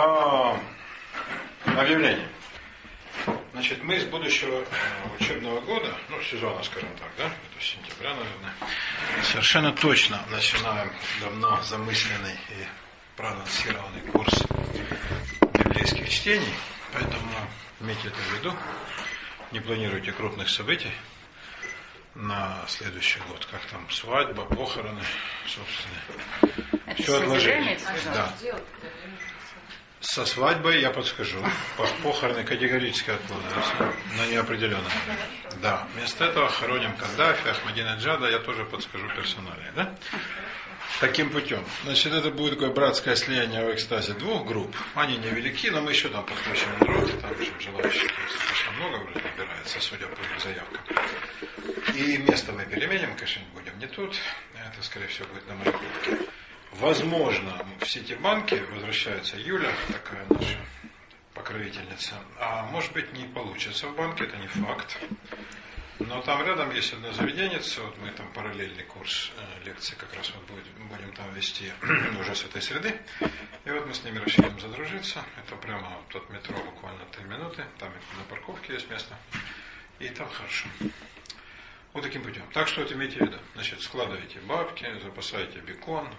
А, объявление. Значит, мы с будущего э, учебного года, ну, сезона, скажем так, да, это сентября, наверное, совершенно точно начинаем давно замысленный и проанонсированный курс библейских чтений, поэтому имейте это в виду, не планируйте крупных событий на следующий год, как там свадьба, похороны, собственно. Это Все отложить. Да. Со свадьбой я подскажу. Похороны категорически откладываются на неопределенное. Да. Вместо этого хороним Каддафи, Ахмадинеджада, я тоже подскажу персонально. Да? Таким путем. Значит, это будет такое братское слияние в экстазе двух групп. Они невелики, но мы еще там подключим народ, там еще желающих достаточно много вроде набирается, судя по заявкам. И место мы переменим, конечно, будем не тут. Это, скорее всего, будет на моей куртке. Возможно, в Ситибанке возвращается Юля, такая наша покровительница. А может быть не получится в банке, это не факт. Но там рядом есть одно заведение, вот мы там параллельный курс э, лекций как раз вот будем, будем там вести уже с этой среды. И вот мы с ними рассчитываем задружиться. Это прямо вот от метро буквально 3 минуты. Там на парковке есть место. И там хорошо. Вот таким путем. Так что вот имейте в виду. Значит, складывайте бабки, запасайте бекон,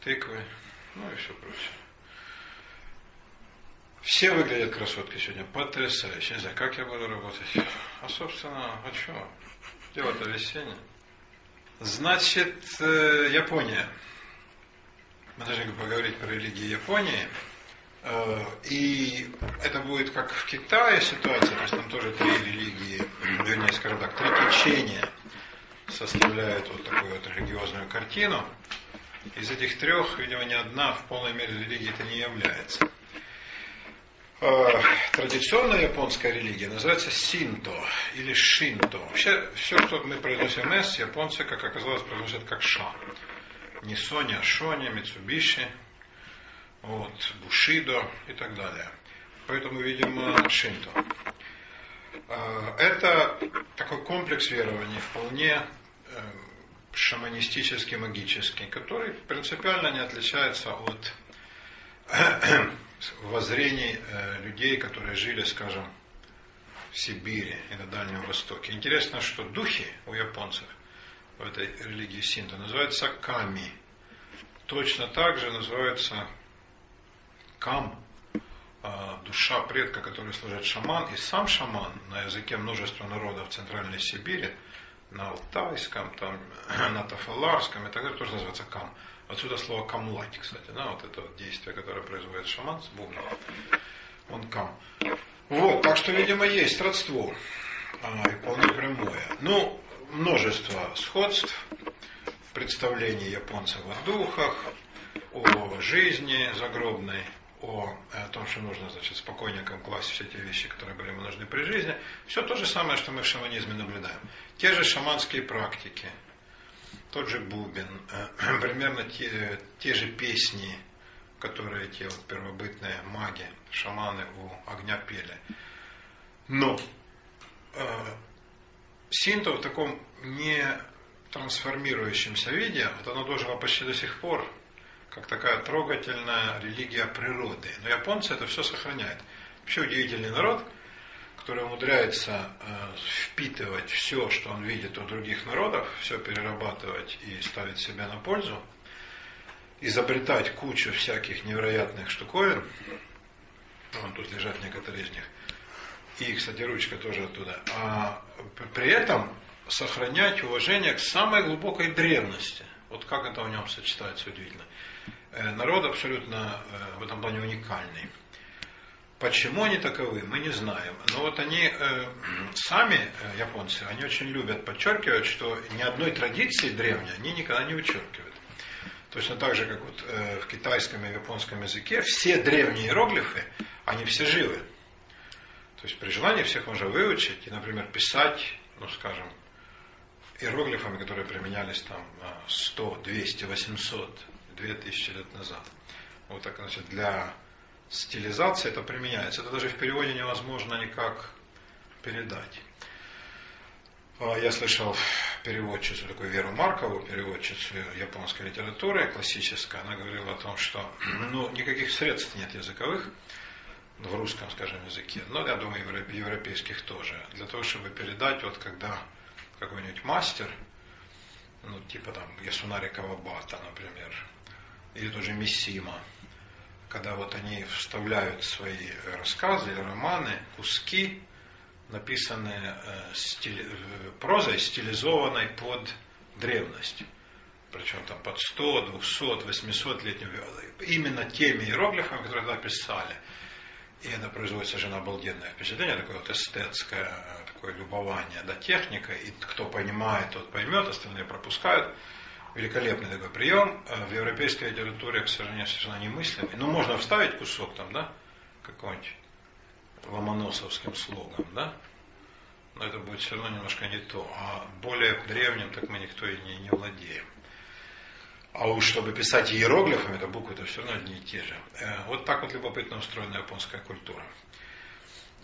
тыквы, ну и все прочее. Все выглядят красотки сегодня потрясающе. Не знаю, как я буду работать. А, собственно, а что? Дело-то весеннее. Значит, э, Япония. Мы должны поговорить про религии Японии. Э, и это будет как в Китае ситуация, то есть там тоже три религии, вернее, скажем так, три течения составляют вот такую вот религиозную картину. Из этих трех, видимо, ни одна в полной мере религией это не является. Э, традиционная японская религия называется синто или шинто. Вообще, все, что мы произносим с, японцы, как оказалось, произносят как ша. Не Соня, Шоня, Митсубиши, вот, Бушидо и так далее. Поэтому, видимо, Шинто. А, это такой комплекс верований, вполне э, шаманистический, магический, который принципиально не отличается от воззрений э, людей, которые жили, скажем, в Сибири и на Дальнем Востоке. Интересно, что духи у японцев в этой религии синто называются ками. Точно так же называются кам, а, душа предка, который служит шаман, и сам шаман на языке множества народов Центральной Сибири, на Алтайском, там, на Тафаларском и так далее, тоже называется кам. Отсюда слово камлать, кстати, да, вот это вот действие, которое производит шаман с бубном, он кам. Вот, так что, видимо, есть родство, а, и вполне прямое. Ну, множество сходств в представлении японцев о духах, о жизни загробной, о, о том, что нужно, значит, спокойненько класть все те вещи, которые были ему нужны при жизни, все то же самое, что мы в шаманизме наблюдаем. Те же шаманские практики, тот же бубен, э, примерно те, те же песни, которые те вот первобытные маги, шаманы у огня пели. Но э, синто в таком не трансформирующемся виде, вот оно дожило почти до сих пор, как такая трогательная религия природы. Но японцы это все сохраняют. Вообще удивительный народ, который умудряется э, впитывать все, что он видит у других народов, все перерабатывать и ставить себе на пользу, изобретать кучу всяких невероятных штуковин. Вон тут лежат некоторые из них. И, кстати, ручка тоже оттуда. А при этом сохранять уважение к самой глубокой древности. Вот как это в нем сочетается удивительно. Э, народ абсолютно э, в этом плане уникальный. Почему они таковы, мы не знаем. Но вот они э, сами, японцы, они очень любят подчеркивать, что ни одной традиции древней они никогда не вычеркивают. Точно так же, как вот в китайском и японском языке, все древние иероглифы, они все живы. То есть при желании всех можно выучить и, например, писать, ну скажем, иероглифами, которые применялись там 100, 200, 800 2000 лет назад. Вот так, значит, для стилизации это применяется. Это даже в переводе невозможно никак передать. А, я слышал переводчицу, такую Веру Маркову, переводчицу японской литературы, классической, она говорила о том, что ну, никаких средств нет языковых в русском, скажем, языке, но я думаю, в европейских тоже, для того, чтобы передать, вот когда какой-нибудь мастер, ну, типа там Ясунари Кавабата, например, или тоже Миссима, когда вот они вставляют свои рассказы романы, куски, написанные э, стили, э, прозой, стилизованной под древность. Причем там под 100, 200, 800 летним именно теми иероглифами, которые тогда писали. И это производит совершенно обалденное впечатление, такое вот эстетское, такое любование да, техника. И кто понимает, тот поймет, остальные пропускают. Великолепный такой прием. Э, в европейской литературе, к сожалению, совершенно немыслимый. Ну, можно вставить кусок там, да, какой-нибудь ломоносовским слогом, да? Но это будет все равно немножко не то. А более древним так мы никто и не, не владеем. А уж чтобы писать иероглифами, то буквы это все равно одни и те же. Э, вот так вот любопытно устроена японская культура.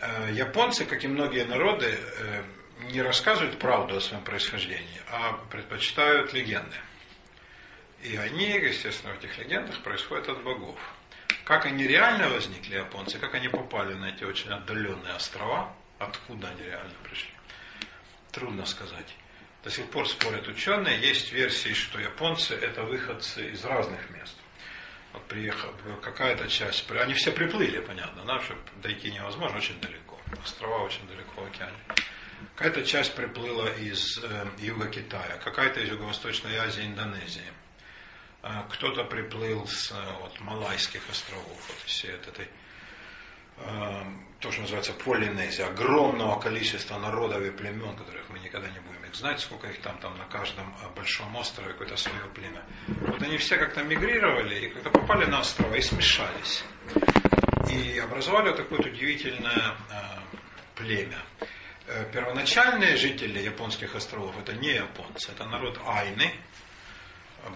Э, японцы, как и многие народы, не рассказывают правду о своем происхождении, а предпочитают легенды. И они, естественно, в этих легендах происходят от богов. Как они реально возникли, японцы, как они попали на эти очень отдаленные острова, откуда они реально пришли, трудно сказать. До сих пор спорят ученые, есть версии, что японцы это выходцы из разных мест. Вот приехал какая-то часть, они все приплыли, понятно, да, чтобы дойти невозможно, очень далеко. Острова очень далеко в океане. Какая-то часть приплыла из э, юга Китая, какая-то из Юго-Восточной Азии, Индонезии. А, кто-то приплыл с вот, Малайских островов, вот все от этой а, то, что называется Полинезия, огромного количества народов и племен, которых мы никогда не будем их знать, сколько их там, там на каждом а, большом острове какое-то свое племя. Вот они все как-то мигрировали и как-то попали на острова и смешались. И образовали вот такое удивительное э, племя. Э, первоначальные жители японских островов это не японцы, это народ Айны,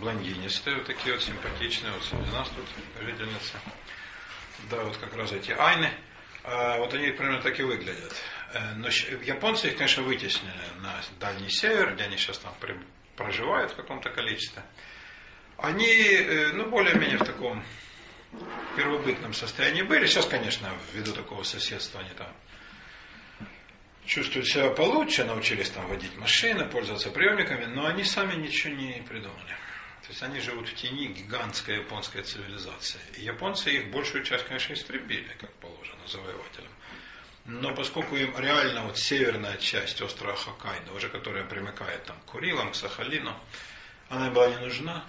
блондинистые, вот такие вот симпатичные, вот среди нас тут жительница. Да, вот как раз эти айны. А, вот они примерно так и выглядят. Э, но японцы их, конечно, вытеснили на Дальний Север, где они сейчас там проживают в каком-то количестве. Они, э, ну, более-менее в таком первобытном состоянии были. Сейчас, конечно, ввиду такого соседства они там чувствуют себя получше, научились там водить машины, пользоваться приемниками, но они сами ничего не придумали. Есть они живут в тени гигантской японской цивилизации. И японцы их большую часть, конечно, истребили, как положено, завоевателям. Но поскольку им реально вот северная часть острова Хоккайдо, уже которая примыкает там, к Курилам, к Сахалину, она была не нужна,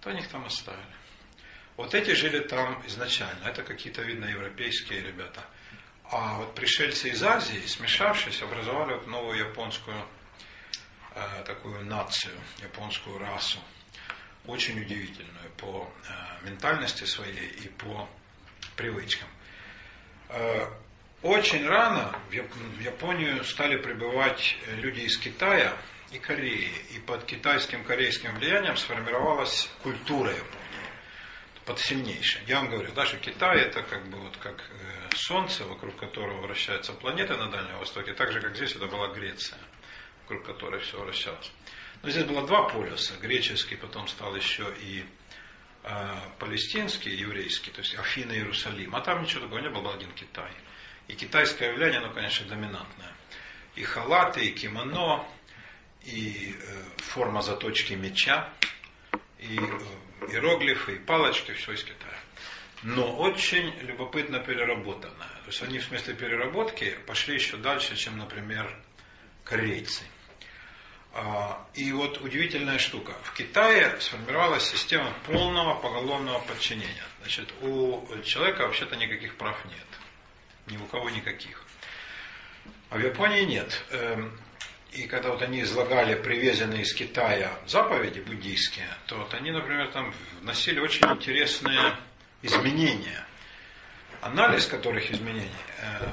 то они их там оставили. Вот эти жили там изначально. Это какие-то, видно, европейские ребята. А вот пришельцы из Азии, смешавшись, образовали вот новую японскую э, такую нацию, японскую расу очень удивительную по э, ментальности своей и по привычкам. Э, очень рано в Японию стали прибывать люди из Китая и Кореи, и под китайским корейским влиянием сформировалась культура Японии под сильнейшей. Я вам говорю, даже Китай это как бы вот как э, Солнце, вокруг которого вращается планета на Дальнем Востоке, так же как здесь это была Греция, вокруг которой все вращалось. Но здесь было два полюса. Греческий, потом стал еще и э, палестинский, еврейский, то есть Афина, Иерусалим. А там ничего такого не было, был один Китай. И китайское явление, оно, конечно, доминантное. И халаты, и кимоно, и э, форма заточки меча, и э, иероглифы, и палочки, все из Китая. Но очень любопытно переработанное. То есть они в смысле переработки пошли еще дальше, чем, например, корейцы. А, и вот удивительная штука. В Китае сформировалась система полного поголовного подчинения. Значит, у человека вообще-то никаких прав нет. Ни у кого никаких. А в Японии нет. Эм, и когда вот они излагали привезенные из Китая заповеди буддийские, то вот они, например, там вносили очень интересные изменения. Анализ которых изменений э,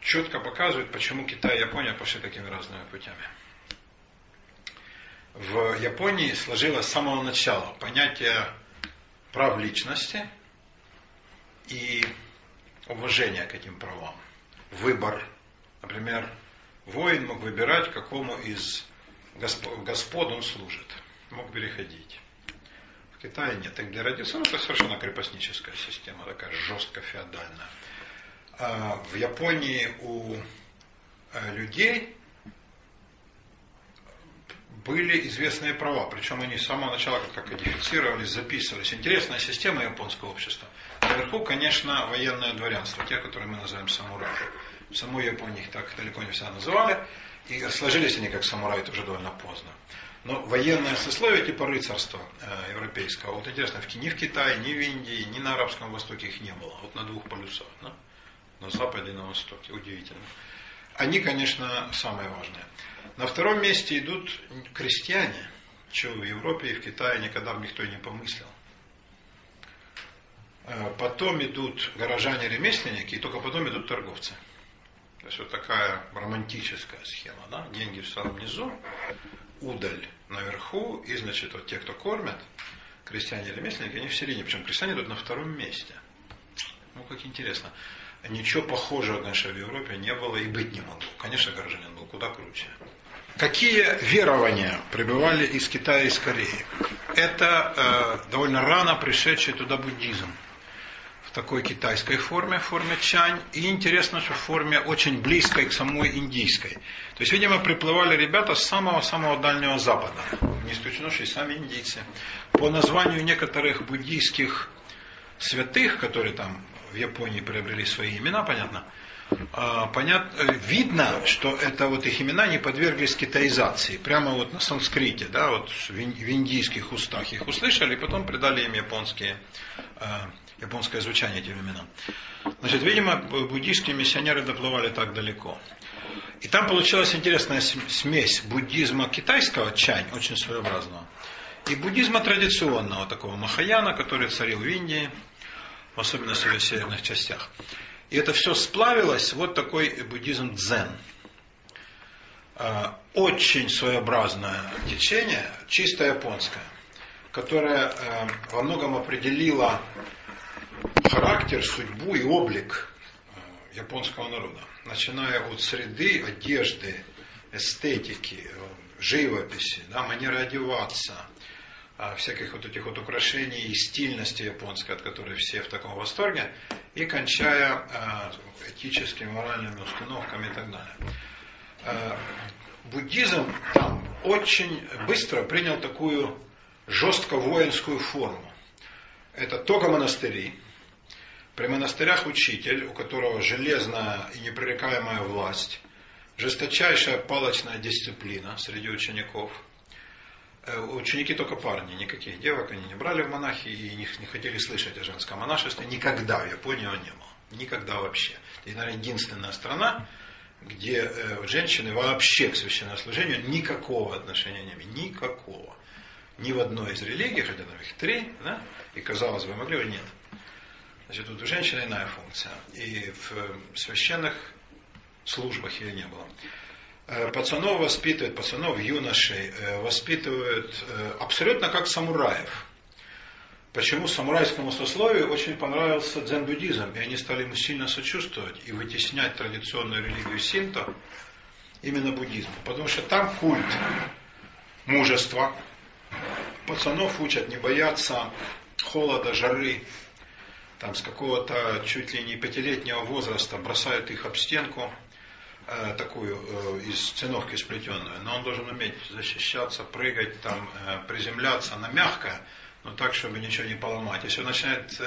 четко показывает, почему Китай и Япония пошли такими разными путями. В Японии сложилось с самого начала понятие прав личности и уважения к этим правам. Выбор, например, воин мог выбирать, какому из господ он служит. Мог переходить. В Китае нет. И где родился, ну, это совершенно крепостническая система, такая жестко феодальная. А в Японии у э, людей были известные права, причем они с самого начала как кодифицировались, записывались. Интересная система японского общества. Наверху, конечно, военное дворянство, те, которые мы называем самураи. В самой Японии их так далеко не всегда называли, и сложились они как самураи уже довольно поздно. Но военное сословие типа рыцарства э, европейского, вот интересно, ни в Китае, ни в Индии, ни на Арабском Востоке их не было. Вот на двух полюсах. Да? На Западе и на Востоке. Удивительно. Они, конечно, самые важные. На втором месте идут крестьяне, чего в Европе и в Китае никогда бы никто не помыслил. Э, потом идут горожане-ремесленники, и только потом идут торговцы. То есть вот такая романтическая схема. Да? Деньги в самом низу, удаль наверху, и значит вот те, кто кормят, крестьяне-ремесленники, они в середине. Причем крестьяне идут на втором месте. Ну, как интересно. Ничего похожего, конечно, в Европе не было и быть не могло. Конечно, горожанин был куда круче. Какие верования прибывали из Китая и из Кореи? Это э, довольно рано пришедший туда буддизм в такой китайской форме, в форме чань, и интересно, что в форме очень близкой к самой индийской. То есть, видимо, приплывали ребята с самого-самого дальнего запада, не исключено, что и сами индийцы. По названию некоторых буддийских святых, которые там в Японии приобрели свои имена, понятно, а, понятно, э, видно, что это вот их имена не подверглись китаизации. Прямо вот на санскрите, да, вот в индийских устах их услышали, и потом придали им японские, э, японское звучание этим именам. Значит, видимо, буддийские миссионеры доплывали так далеко. И там получилась интересная смесь буддизма китайского, чань, очень своеобразного, и буддизма традиционного, такого махаяна, который царил в Индии, в особенности в северных частях. И это все сплавилось, вот такой буддизм дзен. А, очень своеобразное течение, чисто японское, которое а, во многом определило характер, судьбу и облик а, японского народа. Начиная от среды, одежды, эстетики, живописи, да, манеры одеваться, всяких вот этих вот украшений и стильности японской, от которой все в таком восторге, и кончая этическими, моральными установками и так далее. Буддизм там очень быстро принял такую жестко воинскую форму. Это только монастыри. При монастырях учитель, у которого железная и непререкаемая власть, жесточайшая палочная дисциплина среди учеников – Э, ученики только парни, никаких девок они не брали в монахи и не, не хотели слышать о женском монашестве. Никогда в Японии его не было. Никогда вообще. Это, наверное, единственная страна, где э, женщины вообще к священнослужению никакого отношения не имеют. Никакого. Ни в одной из религий, хотя там их три, да, и казалось бы, могли, нет. Значит, тут у женщины иная функция. И в э, священных службах ее не было. Э, пацанов воспитывают, пацанов, юношей э, воспитывают э, абсолютно как самураев. Почему самурайскому сословию очень понравился дзен-буддизм, и они стали ему сильно сочувствовать и вытеснять традиционную религию синто именно буддизм. Потому что там культ мужества, пацанов учат не бояться холода, жары, там с какого-то чуть ли не пятилетнего возраста бросают их об стенку, Э, такую э, из циновки сплетенную, но он должен уметь защищаться, прыгать, там, э, приземляться на мягкое, но так, чтобы ничего не поломать. Если он начинает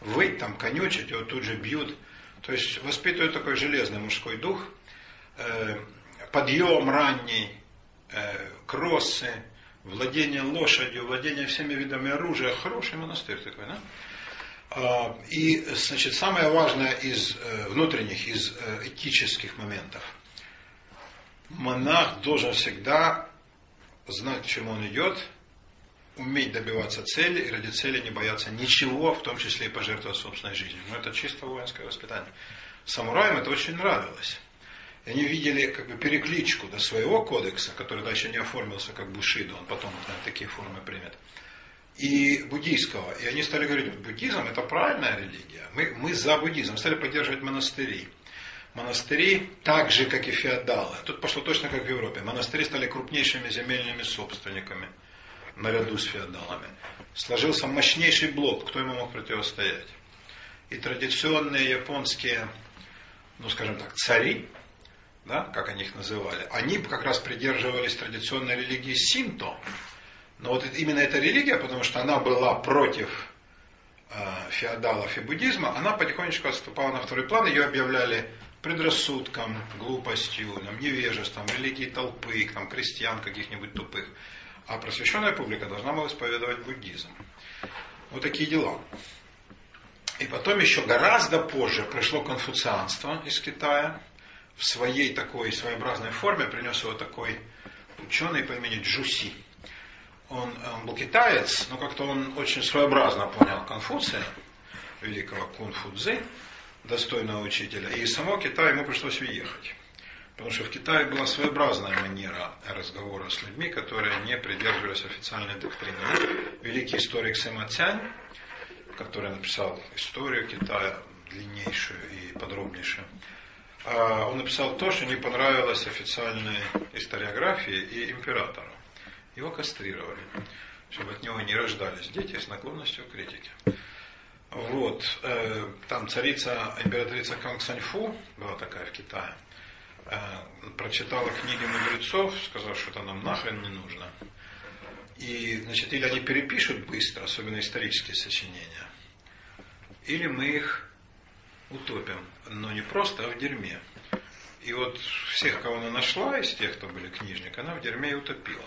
выть, там, конючить, его тут же бьют. То есть воспитывают такой железный мужской дух, подъем ранний, кроссы, владение лошадью, владение всеми видами оружия. Хороший монастырь такой, да? А, и, значит, самое важное из э, внутренних, из э, этических моментов. Монах должен всегда знать, к чему он идет, уметь добиваться цели и ради цели не бояться ничего, в том числе и пожертвовать собственной жизнью. Но это чисто воинское воспитание. Самураям это очень нравилось. И они видели как бы перекличку до своего кодекса, который дальше не оформился как Бушидо, он потом наверное, такие формы примет и буддийского. И они стали говорить, буддизм это правильная религия, мы, мы за буддизм, стали поддерживать монастыри. монастыри, так же, как и феодалы. Тут пошло точно как в Европе. Монастыри стали крупнейшими земельными собственниками наряду с феодалами. Сложился мощнейший блок, кто ему мог противостоять. И традиционные японские, ну скажем так, цари, да, как они их называли, они как раз придерживались традиционной религии синто. Но вот именно эта религия, потому что она была против э, феодалов и буддизма, она потихонечку отступала на второй план, ее объявляли предрассудком, глупостью, там, невежеством, религией толпы, там, крестьян каких-нибудь тупых. А просвещенная публика должна была исповедовать буддизм. Вот такие дела. И потом еще гораздо позже пришло конфуцианство из Китая. В своей такой своеобразной форме принес его такой ученый по имени Джуси. Он, он был китаец, но как-то он очень своеобразно понял Конфуция, великого Кунфудзи достойного учителя. И из самого Китая ему пришлось уехать. Потому что в Китае была своеобразная манера разговора с людьми, которые не придерживались официальной доктрины. Великий историк Сэма Цянь, который написал историю Китая, длиннейшую и подробнейшую, а, он написал то, что не понравилось официальной историографии и императору. Его кастрировали, чтобы от него не рождались дети с наклонностью к критике. Вот. Э, там царица, императрица Канг Саньфу была такая в Китае. Э, прочитала книги мудрецов, сказала, что это нам нахрен не нужно. И, значит, или они перепишут быстро, особенно исторические сочинения, или мы их утопим, но не просто, а в дерьме. И вот всех, кого она нашла из тех, кто были книжник, она в дерьме и утопила.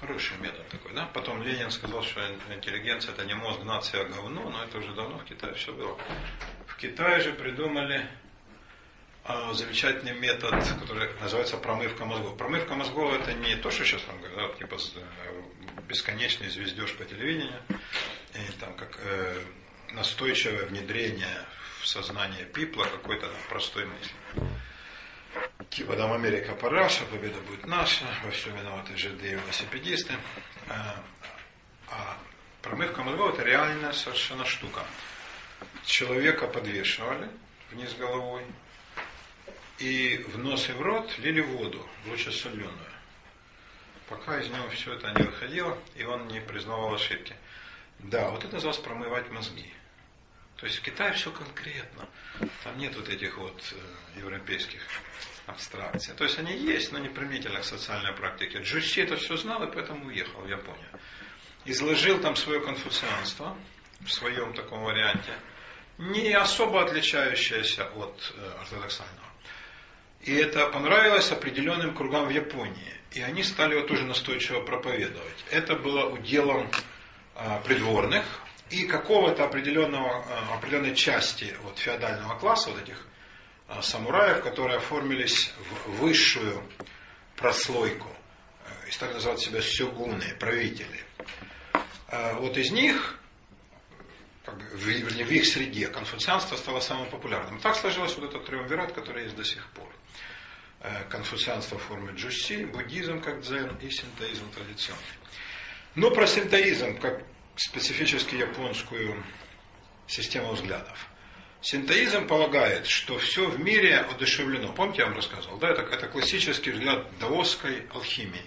Хороший метод такой, да? Потом Ленин сказал, что интеллигенция это не мозг нации, а говно, но это уже давно в Китае все было. В Китае же придумали а, замечательный метод, который называется промывка мозгов. Промывка мозгов это не то, что сейчас вам говорят, типа э, бесконечный звездеж по телевидению, и там как э, настойчивое внедрение в сознание пипла какой-то простой мысли типа там Америка параша, победа будет наша, во всем виноваты ЖД и велосипедисты. А, а промывка мозгов это реальная совершенно штука. Человека подвешивали вниз головой, и в нос и в рот лили воду, лучше соленую. Пока из него все это не выходило, и он не признавал ошибки. Да, вот это называлось промывать мозги. То есть в Китае все конкретно. Там нет вот этих вот э, европейских абстракций. То есть они есть, но не применительно к социальной практике. Джуси это все знал и поэтому уехал в Японию. Изложил там свое конфуцианство в своем таком варианте, не особо отличающееся от э, ортодоксального. И это понравилось определенным кругам в Японии. И они стали его тоже настойчиво проповедовать. Это было уделом э, придворных, и какого-то определенного, э, определенной части вот, феодального класса, вот этих самураев, которые оформились в высшую прослойку э, и стали называть себя сёгуны, правители. Вот из них, как бы, в, в их среде, конфуцианство стало самым популярным. Так сложилось вот этот триумвират, который есть до сих пор. Конфуцианство в форме джуси, буддизм как дзен и синтоизм традиционный. Но про синтоизм, как специфически японскую систему взглядов. Синтоизм полагает, что все в мире одушевлено. Помните, я вам рассказывал? Да, это, это классический взгляд даосской алхимии.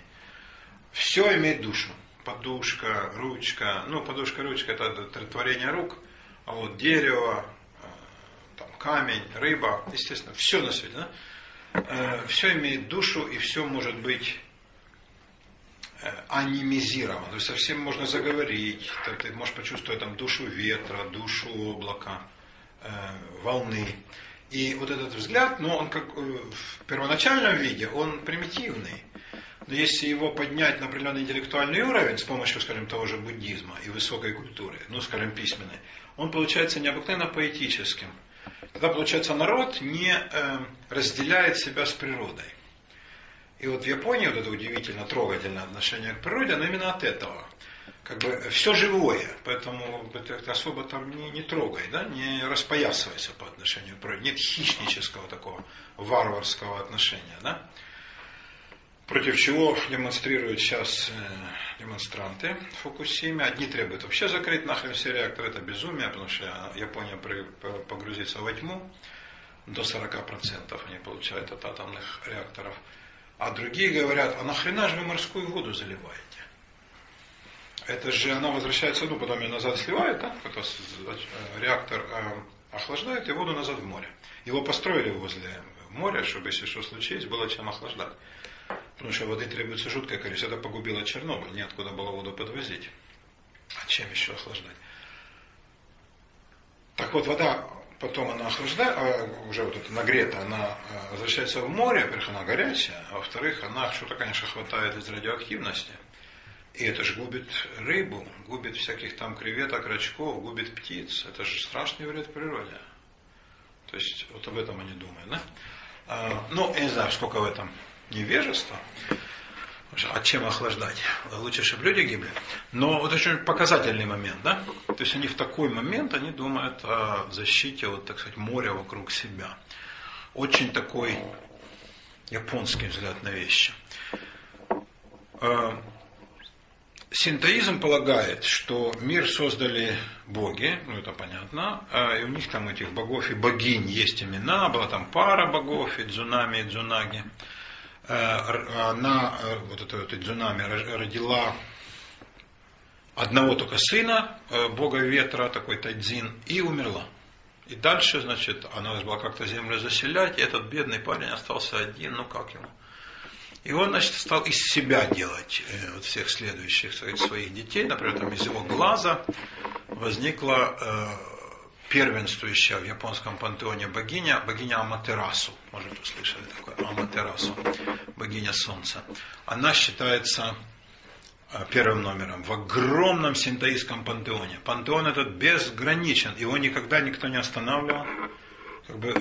Все имеет душу. Подушка, ручка. Ну, подушка, ручка это творение рук. А вот дерево, э, там, камень, рыба, естественно, все на свете. Да? Э, все имеет душу и все может быть Э, анимизирован. То есть совсем можно заговорить, ты можешь почувствовать там душу ветра, душу облака, волны. И вот этот взгляд, ну, он как э, в первоначальном виде, он примитивный. Но если его поднять на определенный интеллектуальный уровень с помощью, скажем, того же буддизма и высокой культуры, ну, скажем, письменной, он получается необыкновенно поэтическим. Тогда, получается, народ не э, разделяет себя с природой. И вот в Японии вот это удивительно трогательное отношение к природе, оно именно от этого. Как бы все живое, поэтому это особо там не, не трогай, да, не распоясывайся по отношению к природе. Нет хищнического такого варварского отношения. Да? Против чего демонстрируют сейчас э, демонстранты в Фукусиме. Одни требуют вообще закрыть нахрен все реакторы, это безумие, потому что Япония погрузится во тьму до 40% они получают от атомных реакторов. А другие говорят, а нахрена же вы морскую воду заливаете? Это же она возвращается, ну потом ее назад сливает, да? Это реактор э, охлаждает и воду назад в море. Его построили возле моря, чтобы если что случилось, было чем охлаждать. Потому что воды требуется жуткое количество. Это погубило Чернобыль, неоткуда было воду подвозить. А чем еще охлаждать? Так вот, вода потом она охлаждает, а уже вот эта нагрета, она э, возвращается в море, во-первых, она горячая, а во-вторых, она что-то, конечно, хватает из радиоактивности. И это же губит рыбу, губит всяких там креветок, рачков, губит птиц. Это же страшный вред природе. То есть вот об этом они думают. Да? А, ну, я не знаю, сколько в этом невежества. А чем охлаждать? Лучше, чтобы люди гибли. Но вот очень показательный момент, да? То есть они в такой момент, они думают о защите, вот, так сказать, моря вокруг себя. Очень такой японский взгляд на вещи. Синтоизм полагает, что мир создали боги, ну это понятно, а, и у них там этих богов и богинь есть имена, была там пара богов, и Дзунами, и Дзунаги. А, она, э, вот эта вот Дзунами, родила одного только сына, э, бога ветра, такой Тайдзин, и умерла. И дальше, значит, она должна была как-то землю заселять, и этот бедный парень остался один, ну как ему. И он, значит, стал из себя делать э, вот всех следующих своих, детей. Например, там из его глаза возникла э, первенствующая в японском пантеоне богиня, богиня Аматерасу. Может, вы слышали такое? Аматерасу, богиня солнца. Она считается э, первым номером в огромном синтоистском пантеоне. Пантеон этот безграничен, его никогда никто не останавливал. Как бы,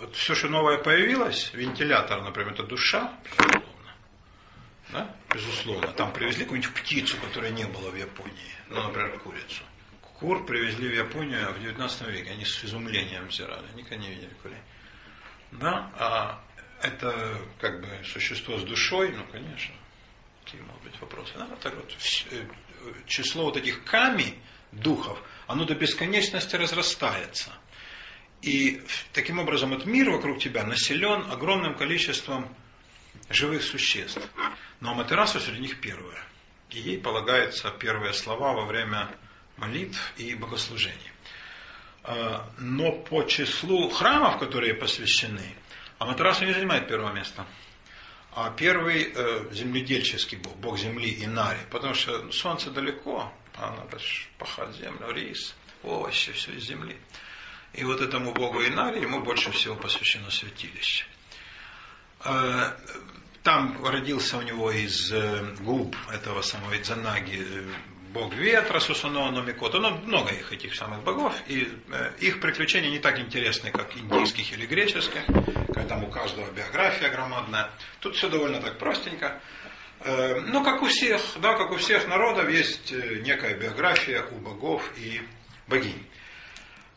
вот все, что новое появилось, вентилятор, например, это душа, да? Безусловно. Там привезли какую-нибудь птицу, которой не было в Японии. Ну, например, курицу. Кур привезли в Японию в 19 веке. Они с изумлением взирали. Никогда не видели курей. Да? А это как бы существо с душой, ну, конечно. Какие могут быть вопросы? Да? Так вот, э, число вот этих ками, духов, оно до бесконечности разрастается. И таким образом этот мир вокруг тебя населен огромным количеством живых существ. Но Аматерасу среди них первая. И ей полагаются первые слова во время молитв и богослужений. А, но по числу храмов, которые посвящены, Аматерасу не занимает первого места. А первый э, земледельческий бог, бог земли Инари, потому что солнце далеко, а надо пахать землю, рис, овощи, все из земли. И вот этому богу Инари ему больше всего посвящено святилище. Там родился у него из э, губ этого самого Идзанаги э, бог ветра, Сусуно, Номикото, ну, много их, этих самых богов, и э, их приключения не так интересны, как индийских или греческих, когда там у каждого биография громадная. Тут все довольно так простенько. Э, ну, как у всех, да, как у всех народов, есть некая биография у богов и богинь.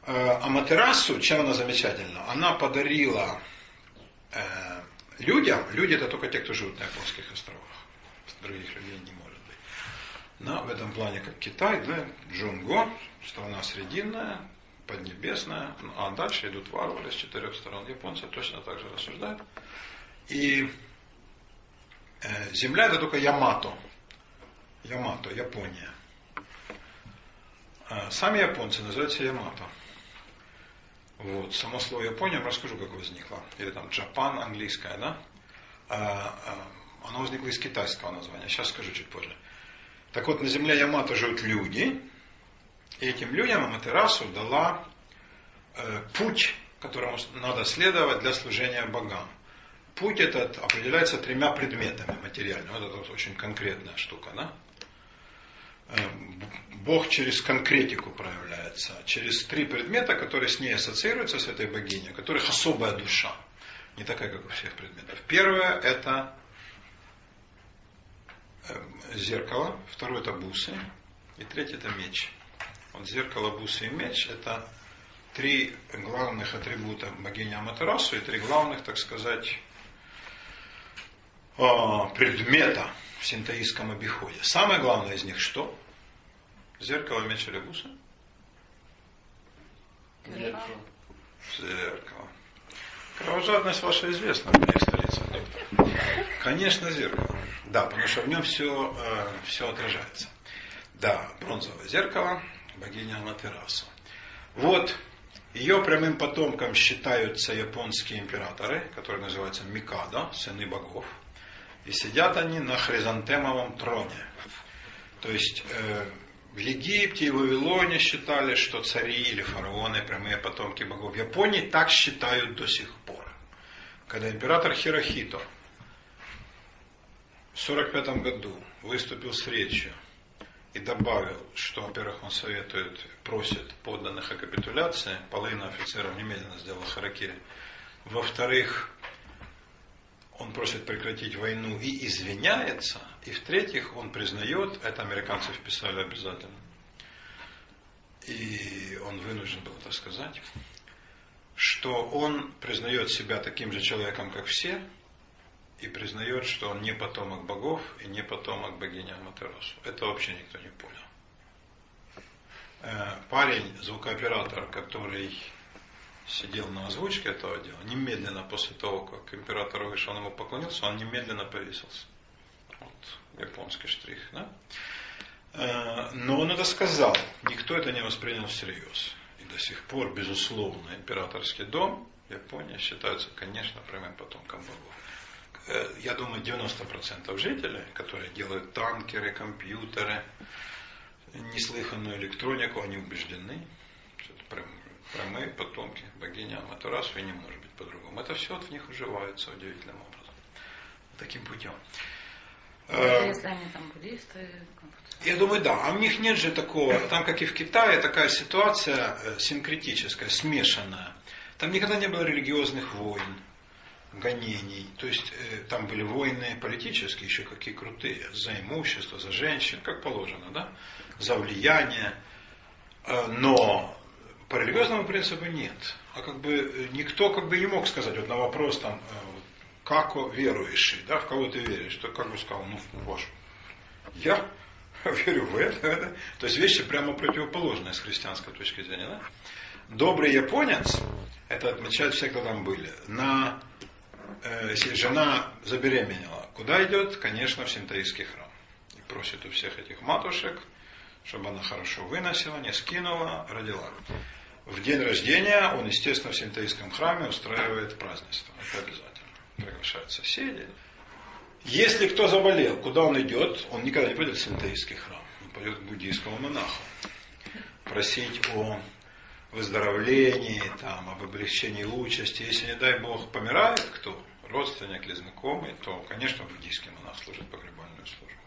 Э, Аматерасу, чем она замечательна? Она подарила э, людям, люди это только те, кто живут на японских островах. Других людей не может быть. Но в этом плане, как Китай, да, Джунго, страна срединная, поднебесная, ну, а дальше идут варвары с четырех сторон. Японцы точно так же рассуждают. И э, земля это только Ямато. Ямато, Япония. А сами японцы называются Ямато. Вот. Само слово Япония, я расскажу, как возникло. Или там Джапан, английское, да? А, а, оно возникло из китайского названия. Сейчас скажу чуть позже. Так вот, на земле Ямато живут люди, и этим людям Аматерасу дала э, путь, которому надо следовать для служения богам. Путь этот определяется тремя предметами материальными. Вот это очень конкретная штука, да? Э, Бог через конкретику проявляется, через три предмета, которые с ней ассоциируются, с этой богиней, у которых особая душа, не такая, как у всех предметов. Первое – это э, зеркало, второе – это бусы, и третье – это меч. Вот зеркало, бусы и меч – это три главных атрибута богини Аматерасу и три главных, так сказать, а, предмета в синтоистском обиходе. Самое главное из них что? Зеркало, меч или бусы? Зеркало. Зеркало. Кровожадность ваша известна моих столицах, доктор. Конечно, зеркало. Да, потому что в нем все, э, все отражается. Да, бронзовое зеркало, богиня Аматерасу. Вот ее прямым потомком считаются японские императоры, которые называются Микадо, сыны богов. И сидят они на хризантемовом троне. То есть э, в Египте и Вавилоне считали, что цари или фараоны прямые потомки богов. В Японии так считают до сих пор. Когда император Хирохито в 1945 году выступил с речью и добавил, что, во-первых, он советует, просит подданных о капитуляции, половина офицеров немедленно сделала харакири. Во-вторых, он просит прекратить войну и извиняется. И в-третьих, он признает, это американцы вписали обязательно, и он вынужден был это сказать, что он признает себя таким же человеком, как все, и признает, что он не потомок богов и не потомок богини Аматеросу. Это вообще никто не понял. Э, парень, звукооператор, который сидел на озвучке этого дела, немедленно после того, как император вышел, он ему поклонился, он немедленно повесился. Вот японский штрих. Да? Э, но он это сказал, никто это не воспринял всерьез. И до сих пор, безусловно, императорский дом Япония считается, конечно, прямым потомком богов. Э, я думаю, 90% жителей, которые делают танкеры, компьютеры, неслыханную электронику, они убеждены, что это прям прямые потомки богини Аматурасу, и не может быть по-другому. Это все в них уживается удивительным образом. Таким путем. А если они там буддисты? Я думаю, да. А у них нет же такого, там, как и в Китае, такая ситуация э, синкретическая, смешанная. Там никогда не было религиозных войн, гонений. То есть э, там были войны политические, еще какие крутые, за имущество, за женщин, как положено, да, за влияние. Э, но по религиозному принципу нет. А как бы э, никто как бы не мог сказать вот на вопрос там, э, как верующий, да, в кого ты веришь, то как бы сказал, ну, ваш. Я верю в это, это. То есть вещи прямо противоположные с христианской точки зрения. Да? Добрый японец, это отмечают все, кто там были, на, э, если жена забеременела, куда идет? Конечно, в синтаистский храм. И просит у всех этих матушек, чтобы она хорошо выносила, не скинула, родила. В день рождения он, естественно, в синтаистском храме устраивает празднество. Это обязательно. Приглашают соседей. Если кто заболел, куда он идет? Он никогда не пойдет в синтаистский храм. Он пойдет к буддийскому монаху. Просить о выздоровлении, там, об облегчении участи. Если, не дай Бог, помирает кто, родственник или знакомый, то, конечно, буддийский монах служит погребальную службу.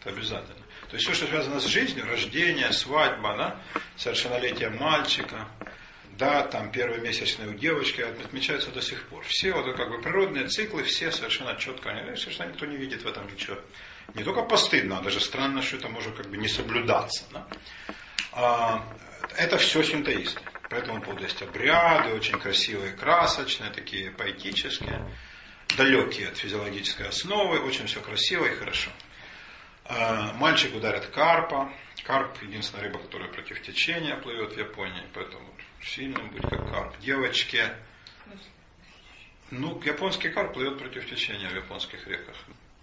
Это обязательно. То есть все, что связано с жизнью, рождение, свадьба, да, совершеннолетие мальчика, да, там первые месячные у девочки отмечаются до сих пор. Все вот как бы природные циклы, все совершенно четко, совершенно никто не видит в этом ничего. Не только постыдно, а даже странно, что это может как бы не соблюдаться. Да? А, это все синтоисты. По этому поводу есть обряды, очень красивые, красочные, такие поэтические, далекие от физиологической основы, очень все красиво и хорошо. А, мальчик ударит карпа. Карп единственная рыба, которая против течения плывет в Японии, поэтому сильным будет как карп. Девочке, ну, японский карп плывет против течения в японских реках.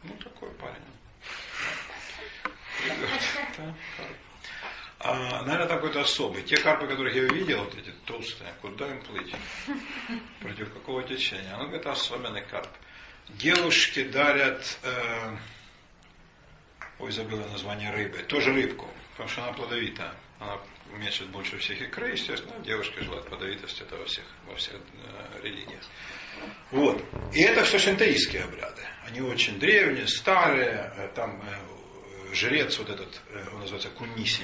Ну, такой парень. А, наверное, такой-то особый. Те карпы, которых я видел, вот эти толстые, куда им плыть? Против какого течения? Ну, это особенный карп. Девушки дарят э, ой, забыла название рыбы, тоже рыбку, потому что она плодовита. Она мечет больше всех икры, естественно, девушка желает плодовитости, это во всех, во всех э, религиях. Вот. И это все шинтаистские обряды. Они очень древние, старые, э, там э, жрец вот этот, э, он называется Куниси,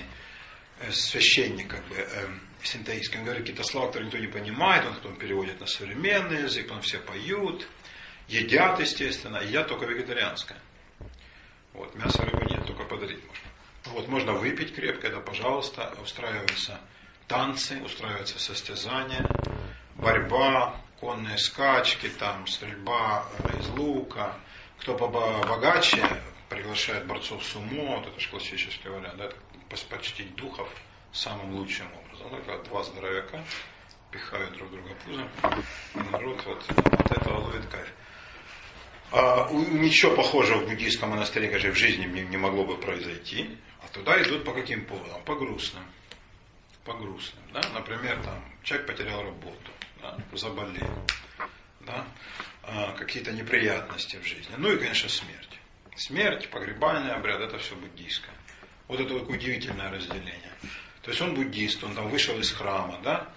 э, священник как бы э, синтаистский, он говорит какие-то слова, которые никто не понимает, он потом переводит на современный язык, потом все поют, едят, естественно, едят только вегетарианское. Вот, мяса рыбы нет, только подарить можно. Вот, можно выпить крепко, это пожалуйста, устраиваются танцы, устраиваются состязания, борьба, конные скачки, там, стрельба э, из лука. Кто побогаче, приглашает борцов сумо, вот это же классический вариант, да, почтить духов самым лучшим образом. Ну, когда два здоровяка пихают друг друга пузом. И народ вот от этого ловит кайф. А, ничего похожего в буддийском монастыре, конечно, в жизни не, не могло бы произойти. А туда идут по каким поводам? По грустным. По грустным. Да? Например, там, человек потерял работу, да? заболел, да? а, какие-то неприятности в жизни. Ну и, конечно, смерть. Смерть, погребальный обряд, это все буддийское. Вот это вот удивительное разделение. То есть он буддист, он там вышел из храма, да,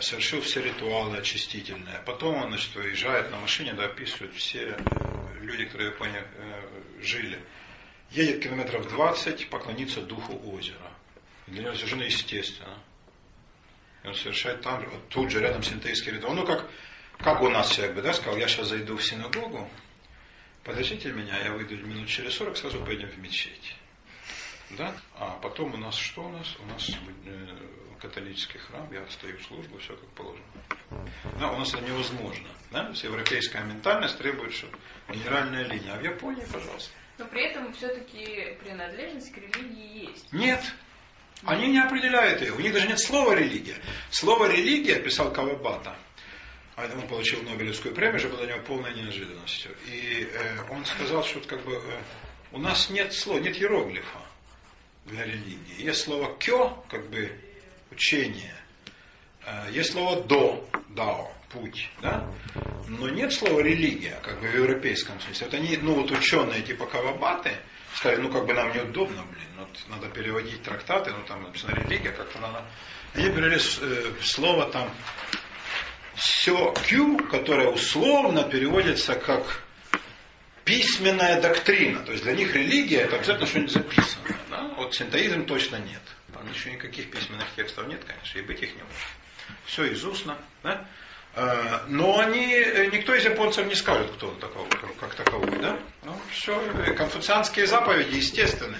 совершил все ритуалы очистительные. Потом он, значит, выезжает на машине, да, все э, люди, которые в Японии э, жили. Едет километров 20 поклониться духу озера. Для него совершенно естественно. И он совершает там, вот тут же рядом синтейский ритуал. Ну, как, как у нас человек бы, да, сказал, я сейчас зайду в синагогу, подождите меня, я выйду минут через 40, сразу пойдем в мечеть. Да? А потом у нас что у нас? У нас э, католический храм, я отстаю службу, все как положено. Да, у нас это невозможно. Да? Европейская ментальность требует, что генеральная линия. А в Японии, пожалуйста. Но при этом все-таки принадлежность к религии есть. Нет. Они не определяют ее. У них даже нет слова религия. Слово религия писал Кавабата. А он получил Нобелевскую премию, же была для него полная неожиданностью. И э, он сказал, что как бы э, у нас нет слова, нет иероглифа для религии. Есть слово кё, как бы учение. Э, есть слово до, дао, путь, да? Но нет слова религия, как бы в европейском смысле. Это не, ну вот ученые типа Кавабаты сказали, ну как бы нам неудобно, блин, вот надо переводить трактаты, ну там написано религия, как-то надо. Они перевели э, слово там все кю, которое условно переводится как письменная доктрина. То есть для них религия это обязательно что-нибудь записанное. Да? Вот синтоизм точно нет. Там еще никаких письменных текстов нет, конечно, и быть их не может. Все из устно. Да? Э, но они, э, никто из японцев не скажет, кто он такой, как таковой. Да? Ну, все, конфуцианские заповеди естественны.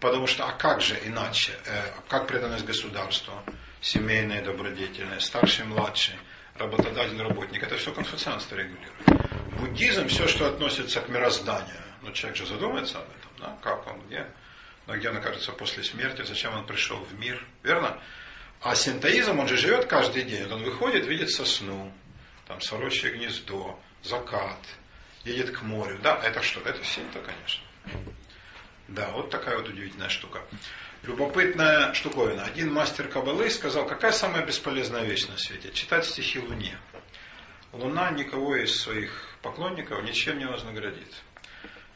Потому что, а как же иначе? Э, как преданность государству, семейная добродетельность, старший, младший, работодатель, работник. Это все конфуцианство регулирует буддизм, все, что относится к мирозданию, ну, человек же задумается об этом, да, как он, где, да, где он окажется после смерти, зачем он пришел в мир, верно? А синтоизм, он же живет каждый день, он выходит, видит сосну, там сорочье гнездо, закат, едет к морю, да, это что? Это синта, конечно. Да, вот такая вот удивительная штука. Любопытная штуковина. Один мастер Кабалы сказал, какая самая бесполезная вещь на свете? Читать стихи Луне. Луна никого из своих поклонников ничем не вознаградит.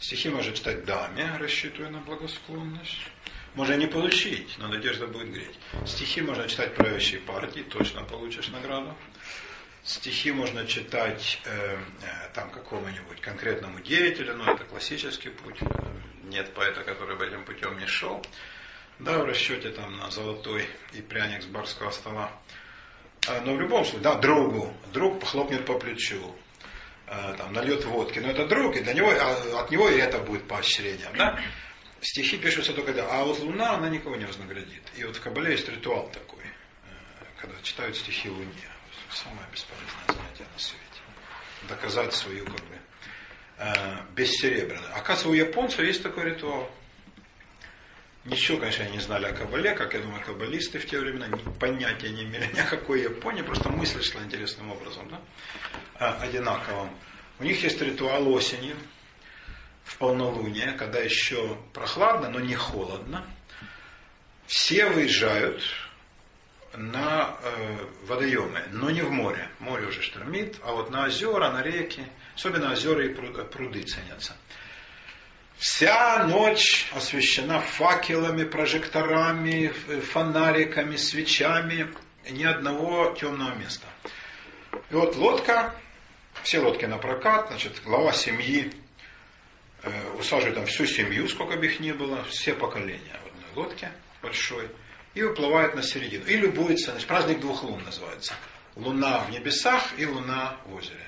Стихи может читать даме, рассчитывая на благосклонность. Можно не получить, но надежда будет греть. Стихи можно читать правящей партии, точно получишь награду. Стихи можно читать э, э, там какому-нибудь конкретному деятелю, но это классический путь. Нет поэта, который бы этим путем не шел. Да, в расчете там на золотой и пряник с барского стола. А, но в любом случае, да, другу, друг похлопнет по плечу, там, нальет водки, но это друг, и для него, а, от него и это будет поощрением. Да? Стихи пишутся только да, а вот Луна, она никого не вознаградит. И вот в Кабале есть ритуал такой, э, когда читают стихи Луне. Самое бесполезное занятие на свете. Доказать свою как бы э, бессеребренную. Оказывается, у японцев есть такой ритуал. Ничего, конечно, не знали о Кабале, как я думаю, каббалисты в те времена понятия не имели ни о какой Японии, просто мысль шла интересным образом, да? одинаковым. У них есть ритуал осенью, в полнолуние, когда еще прохладно, но не холодно. Все выезжают на э, водоемы, но не в море. Море уже штормит, а вот на озера, на реки, особенно озера и пруды ценятся. Вся ночь освещена факелами, прожекторами, фонариками, свечами, ни одного темного места. И вот лодка, все лодки на прокат, значит, глава семьи э, усаживает там всю семью, сколько бы их ни было, все поколения в одной лодке большой, и выплывает на середину. И любуется, значит, праздник двух лун называется. Луна в небесах и луна в озере.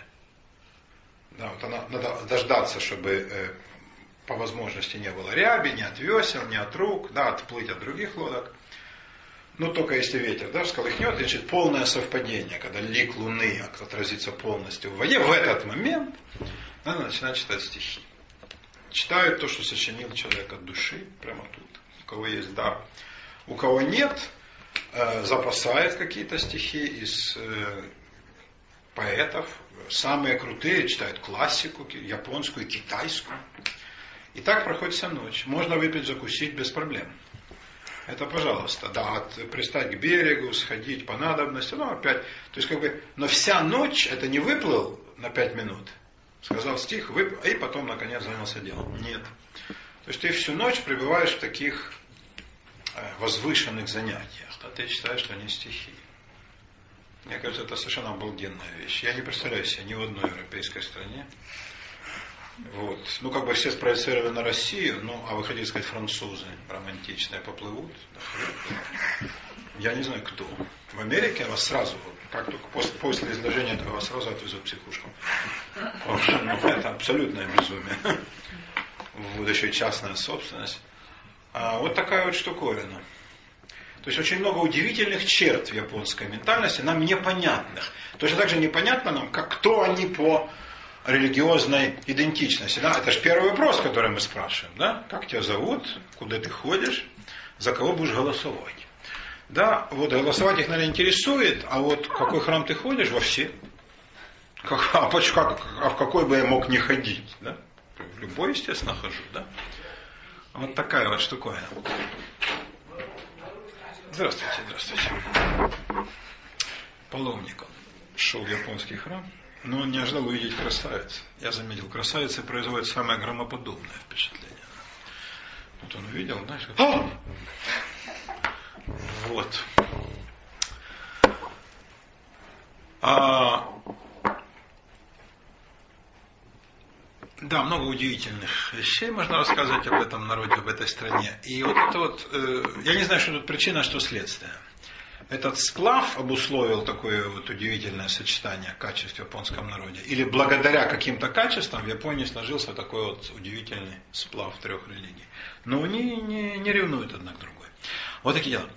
Да, вот она, надо дождаться, чтобы э, по возможности не было ряби, ни от весел, ни от рук, да, отплыть от других лодок. Ну, только если ветер да, всколыхнет, значит, полное совпадение, когда лик Луны отразится полностью в воде, в этот момент надо начинать читать стихи. Читают то, что сочинил человек от души, прямо тут. У кого есть дар. У кого нет, э, запасает какие-то стихи из э, поэтов. Самые крутые читают классику, японскую, китайскую. И так проходит вся ночь. Можно выпить, закусить без проблем. Это пожалуйста, да, от, пристать к берегу, сходить по надобности, ну опять, то есть как бы, но вся ночь это не выплыл на пять минут, сказал стих, вып... и потом наконец занялся делом. Нет. То есть ты всю ночь пребываешь в таких э, возвышенных занятиях, да, ты читаешь, что они стихи. Мне кажется, это совершенно обалденная вещь. Я не представляю себе ни в одной европейской стране, вот. Ну, как бы все спроецированы на Россию, ну, а вы хотите сказать, французы романтичные поплывут? Я не знаю, кто. В Америке вас сразу, как только после, после изложения этого вас сразу отвезут в психушку. Ну, это абсолютное безумие. Вот еще и частная собственность. А вот такая вот штуковина. То есть очень много удивительных черт в японской ментальности, нам непонятных. Точно так же непонятно нам, как кто они по религиозной идентичности. Да? Это же первый вопрос, который мы спрашиваем. Да? Как тебя зовут, куда ты ходишь, за кого будешь голосовать. Да, вот голосовать их, наверное, интересует, а вот какой храм ты ходишь, во все. Как, а, как, а в какой бы я мог не ходить? Да? В любой, естественно, хожу. Да? Вот такая вот штуковина. Здравствуйте, здравствуйте. Паломник шел в японский храм. Но он не ожидал увидеть красавицу. Я заметил, красавицы производят самое громоподобное впечатление. Вот он увидел, знаешь, как... А! Вот. А... Да, много удивительных вещей можно рассказать об этом народе, об этой стране. И вот это вот, э, я не знаю, что тут причина, а что следствие. Этот сплав обусловил такое вот удивительное сочетание качеств в японском народе. Или благодаря каким-то качествам в Японии сложился такой вот удивительный сплав трех религий. Но они не, не ревнуют одна к другой. Вот такие дела.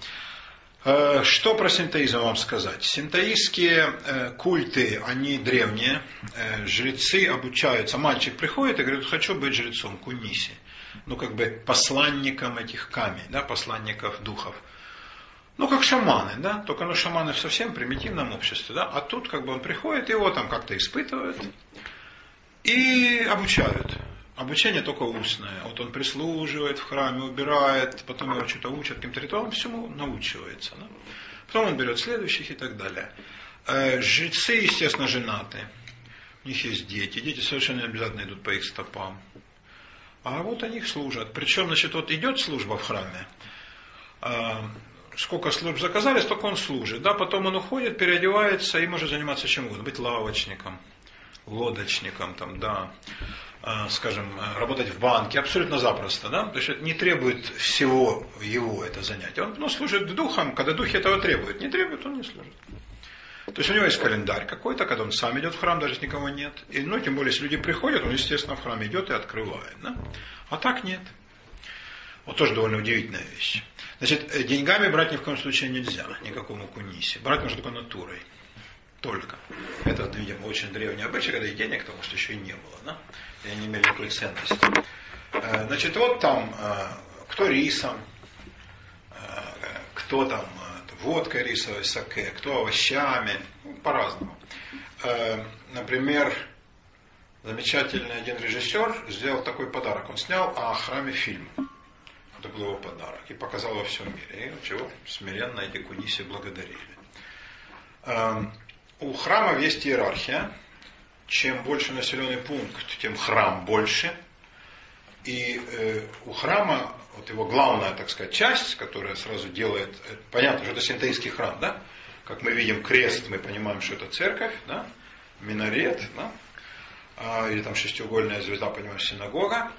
Э, что про синтоизм вам сказать? Синтоистские э, культы, они древние. Э, жрецы обучаются. Мальчик приходит и говорит, хочу быть жрецом, куниси. Ну, как бы посланником этих камей, да, посланников духов. Ну, как шаманы, да, только ну, шаманы в совсем примитивном обществе, да, а тут как бы он приходит, его там как-то испытывают и обучают. Обучение только устное. Вот он прислуживает в храме, убирает, потом его что-то учат каким-то ритуалам, всему научивается. Да? Потом он берет следующих и так далее. Э, жрецы, естественно, женаты. У них есть дети. Дети совершенно обязательно идут по их стопам. А вот они их служат. Причем, значит, вот идет служба в храме, э, сколько служб заказали, столько он служит. Да, потом он уходит, переодевается и может заниматься чем угодно. Быть лавочником, лодочником, там, да, э, скажем, работать в банке, абсолютно запросто. Да? То есть это не требует всего его это занятие. Он ну, служит духом, когда духи этого требуют. Не требует, он не служит. То есть у него есть календарь какой-то, когда он сам идет в храм, даже никого нет. И, ну, тем более, если люди приходят, он, естественно, в храм идет и открывает. Да? А так нет. Вот тоже довольно удивительная вещь. Значит, э, деньгами брать ни в коем случае нельзя, никакому кунисе. Брать можно только натурой. Только. Это, видимо, очень древний обычай, когда и денег, потому что еще и не было. Да? И они имели такую ценность. Э, значит, вот там, э, кто рисом, кто там водкой рисовой, саке, кто овощами, ну, по-разному. Например, замечательный один режиссер сделал такой подарок. Он снял о храме фильм это был его подарок, и показал во всем мире. И чего смиренно эти куниси благодарили. Эм, у храмов есть иерархия. Чем больше населенный пункт, тем храм больше. И э, у храма, вот его главная, так сказать, часть, которая сразу делает, э, понятно, что это синтаистский храм, да? Как мы видим крест, мы понимаем, что это церковь, да? Минарет, да? А, или там шестиугольная звезда, понимаешь, синагога.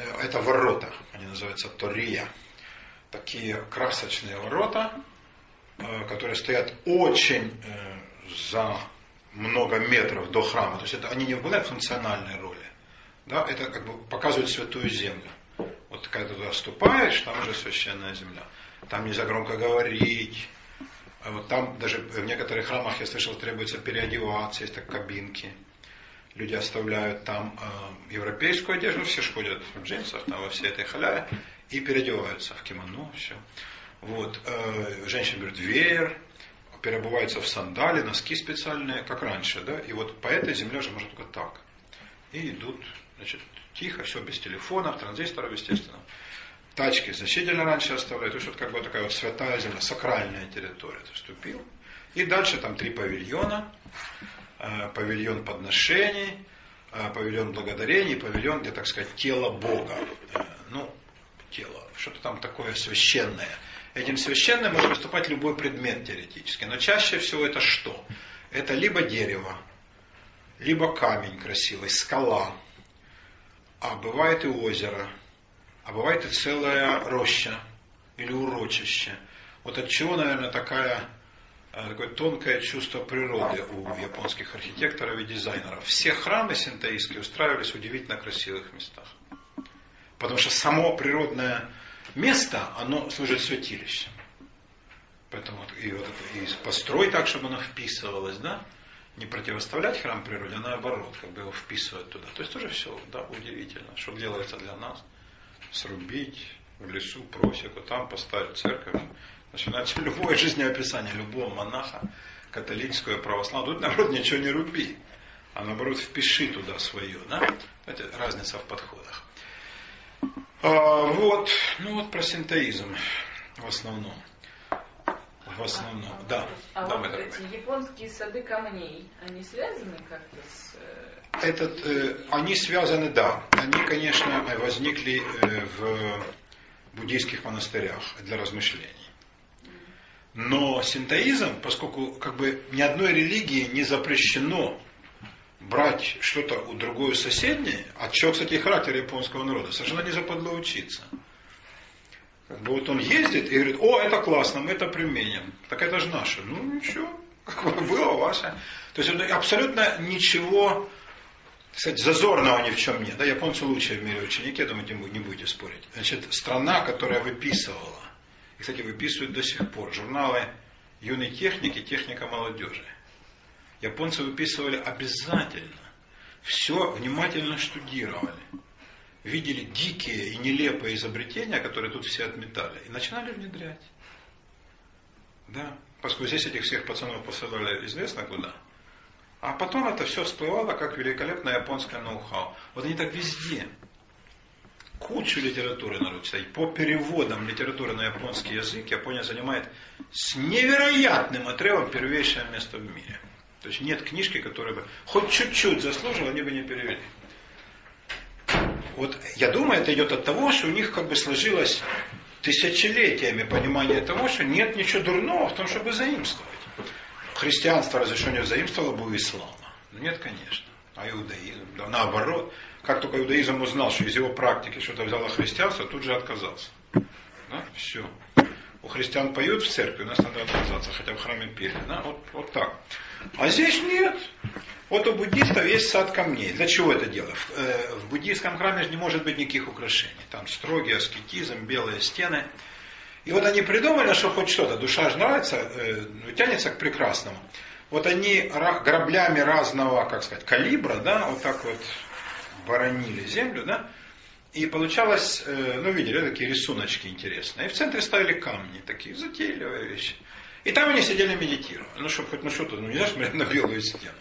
Э, это ворота, они называются Тория. Такие красочные ворота, э, которые стоят очень э, за много метров до храма. То есть это, они не выполняют функциональной роли. Да, это как бы показывает святую землю. Вот когда ты туда ступаешь, там уже священная земля. Там нельзя громко говорить. А вот там даже в некоторых храмах, я слышал, требуется переодеваться, есть так кабинки люди оставляют там э, европейскую одежду, все же ходят в джинсах, там во всей этой халяве, и переодеваются в кимоно, все. Вот, э, женщина берет веер, переобуваются в сандали, носки специальные, как раньше, да, и вот по этой земле же можно только так. И идут, значит, тихо, все без телефонов, транзисторов, естественно. Тачки значительно раньше оставляют, то есть вот как бы такая вот святая земля, сакральная территория. Ты вступил. И дальше там три павильона, павильон подношений, э, павильон благодарений, павильон, где, так сказать, тело Бога. Э, ну, тело, что-то там такое священное. Этим священным может выступать любой предмет теоретически. Но чаще всего это что? Это либо дерево, либо камень красивый, скала, а бывает и озеро, а бывает и целая роща или урочище. Вот от чего, наверное, такая, э, такое тонкое чувство природы у японских архитекторов и дизайнеров. Все храмы синтаистские устраивались в удивительно красивых местах. Потому что само природное место, оно служит святилищем. Поэтому и, вот и построй так, чтобы оно вписывалось, да? Не противоставлять храм природе, а наоборот, как бы его вписывать туда. То есть тоже все, да, удивительно, что делается для нас. Срубить в лесу просеку, там поставить церковь. Начинается любое жизнеописание любого монаха, католического, православного. Тут, наоборот, ничего не руби, а наоборот, впиши туда свое. Да? Это разница в подходах. А, вот, ну вот про синтоизм в основном. В основном, а, да. А да, вот эти японские сады камней, они связаны как-то с... Э, Этот, э, они связаны, да. Они, конечно, возникли э, в буддийских монастырях для размышлений. Но синтоизм, поскольку как бы ни одной религии не запрещено брать что-то у другой соседней, а что, кстати, характер японского народа, совершенно не западло учиться. Как бы вот он ездит и говорит, о, это классно, мы это применим. Так это же наше. Ну ничего, как бы было ваше. То есть абсолютно ничего, кстати, зазорного ни в чем нет. Да, японцы лучшие в мире ученики, я думаю, не будете спорить. Значит, страна, которая выписывала, и, кстати, выписывают до сих пор, журналы юной техники, техника молодежи. Японцы выписывали обязательно. Все внимательно штудировали. Видели дикие и нелепые изобретения, которые тут все отметали, и начинали внедрять. Да, поскольку здесь этих всех пацанов посылали известно куда. А потом это все всплывало как великолепное японское ноу-хау. Вот они так везде. Кучу литературы народ читать. По переводам литературы на японский язык Япония занимает с невероятным отрывом первейшее место в мире. То есть нет книжки, которая бы хоть чуть-чуть заслужила, они бы не перевели. Вот я думаю, это идет от того, что у них как бы сложилось тысячелетиями понимание того, что нет ничего дурного в том, чтобы заимствовать. Христианство разрешение заимствовало бы у ислама. Но нет, конечно. А иудаизм, да, наоборот. Как только иудаизм узнал, что из его практики что-то взяло христианство, тут же отказался. Да? Все. У христиан поют в церкви, у нас надо отказаться, хотя в храме пели. Да? Вот, вот так. А здесь нет. Вот у буддистов есть сад камней. Для чего это дело? В, э, в буддийском храме же не может быть никаких украшений. Там строгий аскетизм, белые стены. И вот они придумали, что хоть что-то, душа же нравится, э, тянется к прекрасному. Вот они граблями разного, как сказать, калибра, да, вот так вот боронили землю, да, и получалось, э, ну, видели, такие рисуночки интересные. И в центре ставили камни, такие затейливые вещи. И там они сидели медитировали. Ну, чтобы хоть на что-то, ну, нельзя смотреть на белую стену.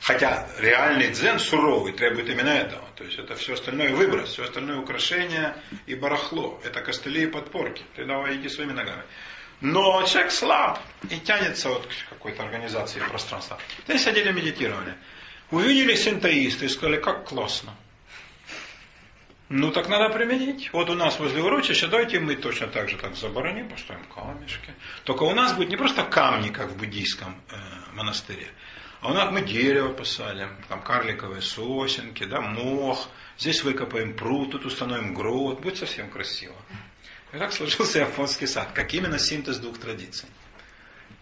Хотя реальный дзен суровый требует именно этого. То есть это все остальное выброс, все остальное украшение и барахло. Это костыли и подпорки. Ты давай иди своими ногами. Но человек слаб и тянется вот к какой-то организации пространства. Они сидели медитировали. Увидели синтоисты и сказали, как классно. Ну так надо применить. Вот у нас возле урочища, давайте мы точно так же так забороним, поставим камешки. Только у нас будет не просто камни, как в буддийском э, монастыре, а у нас мы дерево посадим, там карликовые сосенки, да, мох, здесь выкопаем пруд, тут установим грот, будет совсем красиво. И так сложился японский сад, как именно синтез двух традиций.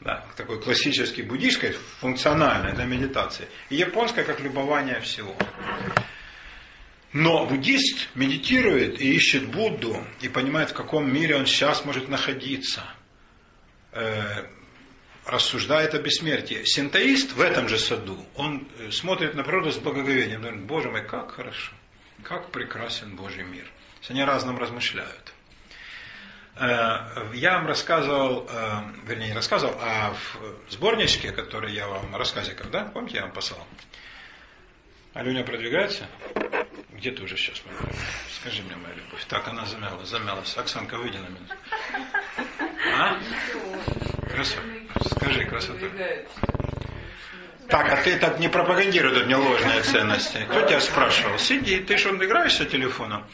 Да, такой классический буддийской, функциональной для медитации, и японская как любование всего. Но буддист медитирует и ищет Будду и понимает, в каком мире он сейчас может находиться. Э, рассуждает о бессмертии. Синтоист в этом же саду, он э, смотрит на природу с благоговением. Говорит, Боже мой, как хорошо, как прекрасен Божий мир. Они разным размышляют. Э, я вам рассказывал, вернее не рассказывал, а в сборничке, который я вам, рассказиков, да, помните, я вам послал? Алюня продвигается? Где ты уже сейчас, моя Скажи мне, моя любовь. Так, она замялась, замялась. Оксанка, выйди на минуту. А? Красота. Скажи, красота. Так, а ты так не пропагандируй тут мне ложные ценности. Кто тебя спрашивал? Сиди, ты что, играешься телефоном?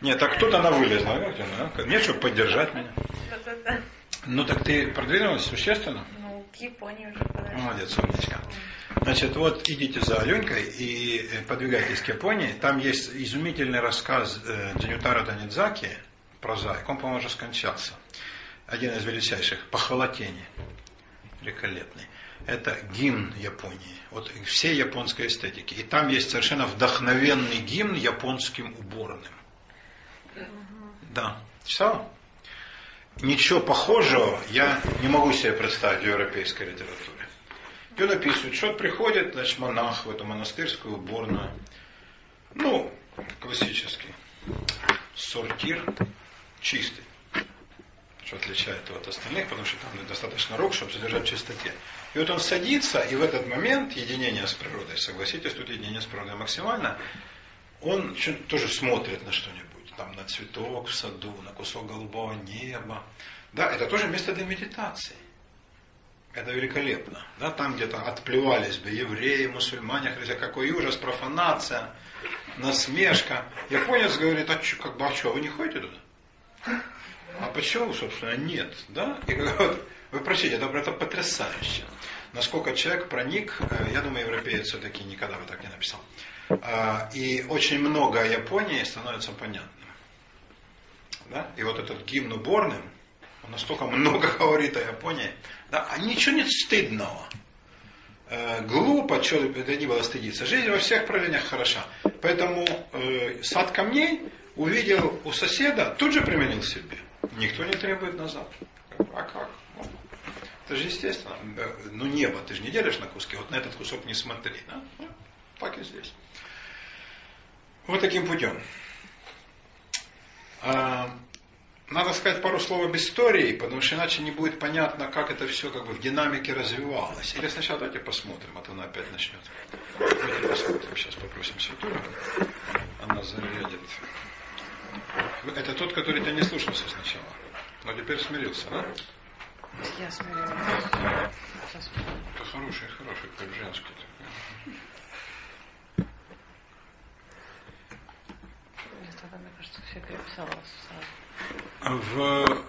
Нет, так тут она вылезла. А? Нет, чтобы поддержать меня. Ну так ты продвинулась существенно? Ну, к Японии уже подошла. Молодец, умничка. Значит, вот идите за Аленькой и э, подвигайтесь к Японии. Там есть изумительный рассказ э, Дзенютара Данидзаки, прозаик. Он, по-моему, уже скончался. Один из величайших. Похвалотени. Великолепный. Это гимн Японии. Вот всей японской эстетики. И там есть совершенно вдохновенный гимн японским уборным. Да. Читал? Ничего похожего я не могу себе представить в европейской литературе. И он описывает, что приходит, значит, монах в эту монастырскую уборную. Ну, классический. Сортир чистый. Что отличает его от остальных, потому что там достаточно рук, чтобы содержать в чистоте. И вот он садится, и в этот момент единение с природой, согласитесь, тут единение с природой максимально, он тоже смотрит на что-нибудь, там на цветок в саду, на кусок голубого неба. Да, это тоже место для медитации. Это великолепно. Да, там где-то отплевались бы евреи, мусульмане, хотя какой ужас, профанация, насмешка. Японец говорит, а что, как бы, а что, вы не ходите туда? А почему, собственно, нет? Да? И вот, вы прочтите, это, это потрясающе. Насколько человек проник, э, я думаю, европеец все-таки никогда бы так не написал. А, и очень много о Японии становится понятным. Да? И вот этот гимн уборным, он настолько много говорит о Японии, да, а ничего нет стыдного. Э, глупо, что это не было стыдиться. Жизнь во всех проявлениях хороша. Поэтому э, сад камней увидел у соседа, тут же применил себе. Никто не требует назад. А как? Это же естественно. Ну небо ты же не делишь на куски, вот на этот кусок не смотри. Да? Ну, так и здесь. Вот таким путем. А, надо сказать пару слов об истории, потому что иначе не будет понятно, как это все как бы в динамике развивалось. Или сначала давайте посмотрим, а то она опять начнет. Давайте посмотрим, сейчас попросим Сатуру. Она зарядит. Это тот, который ты не слушался сначала. Но теперь смирился, да? Я смирилась. Это хороший, хороший, как женский такой. Я тогда, мне кажется, все переписала сразу в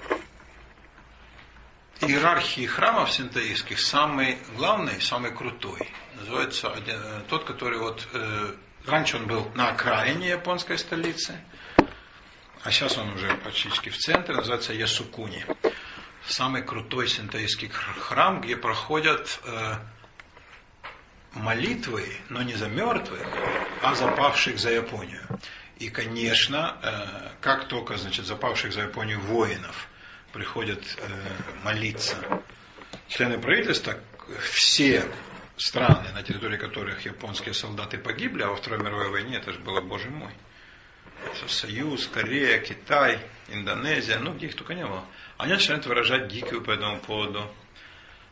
иерархии храмов синтаистских самый главный, самый крутой. Называется один, э, тот, который вот э, раньше он был на окраине японской столицы, а сейчас он уже практически в центре, называется Ясукуни. Самый крутой синтаистский храм, где проходят э, молитвы, но не за мертвых, а за павших за Японию. И, конечно, э, как только значит, запавших за Японию воинов приходят э, молиться члены правительства, все страны, на территории которых японские солдаты погибли, а во Второй мировой войне это же было, боже мой, Союз, Корея, Китай, Индонезия, ну где их только не было, они начинают выражать дикую по этому поводу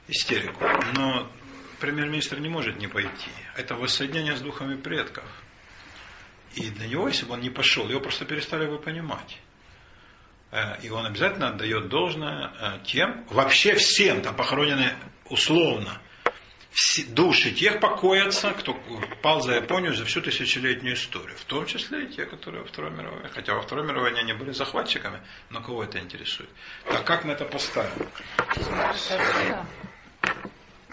истерику. Но премьер-министр не может не пойти. Это воссоединение с духами предков. И для него, если бы он не пошел, его просто перестали бы понимать. Э, и он обязательно отдает должное э, тем, вообще всем, там похоронены условно, души тех покоятся, кто пал за Японию за всю тысячелетнюю историю. В том числе и те, которые во Второй мировой. Хотя во Второй мировой они были захватчиками, но кого это интересует? Так как мы это поставим?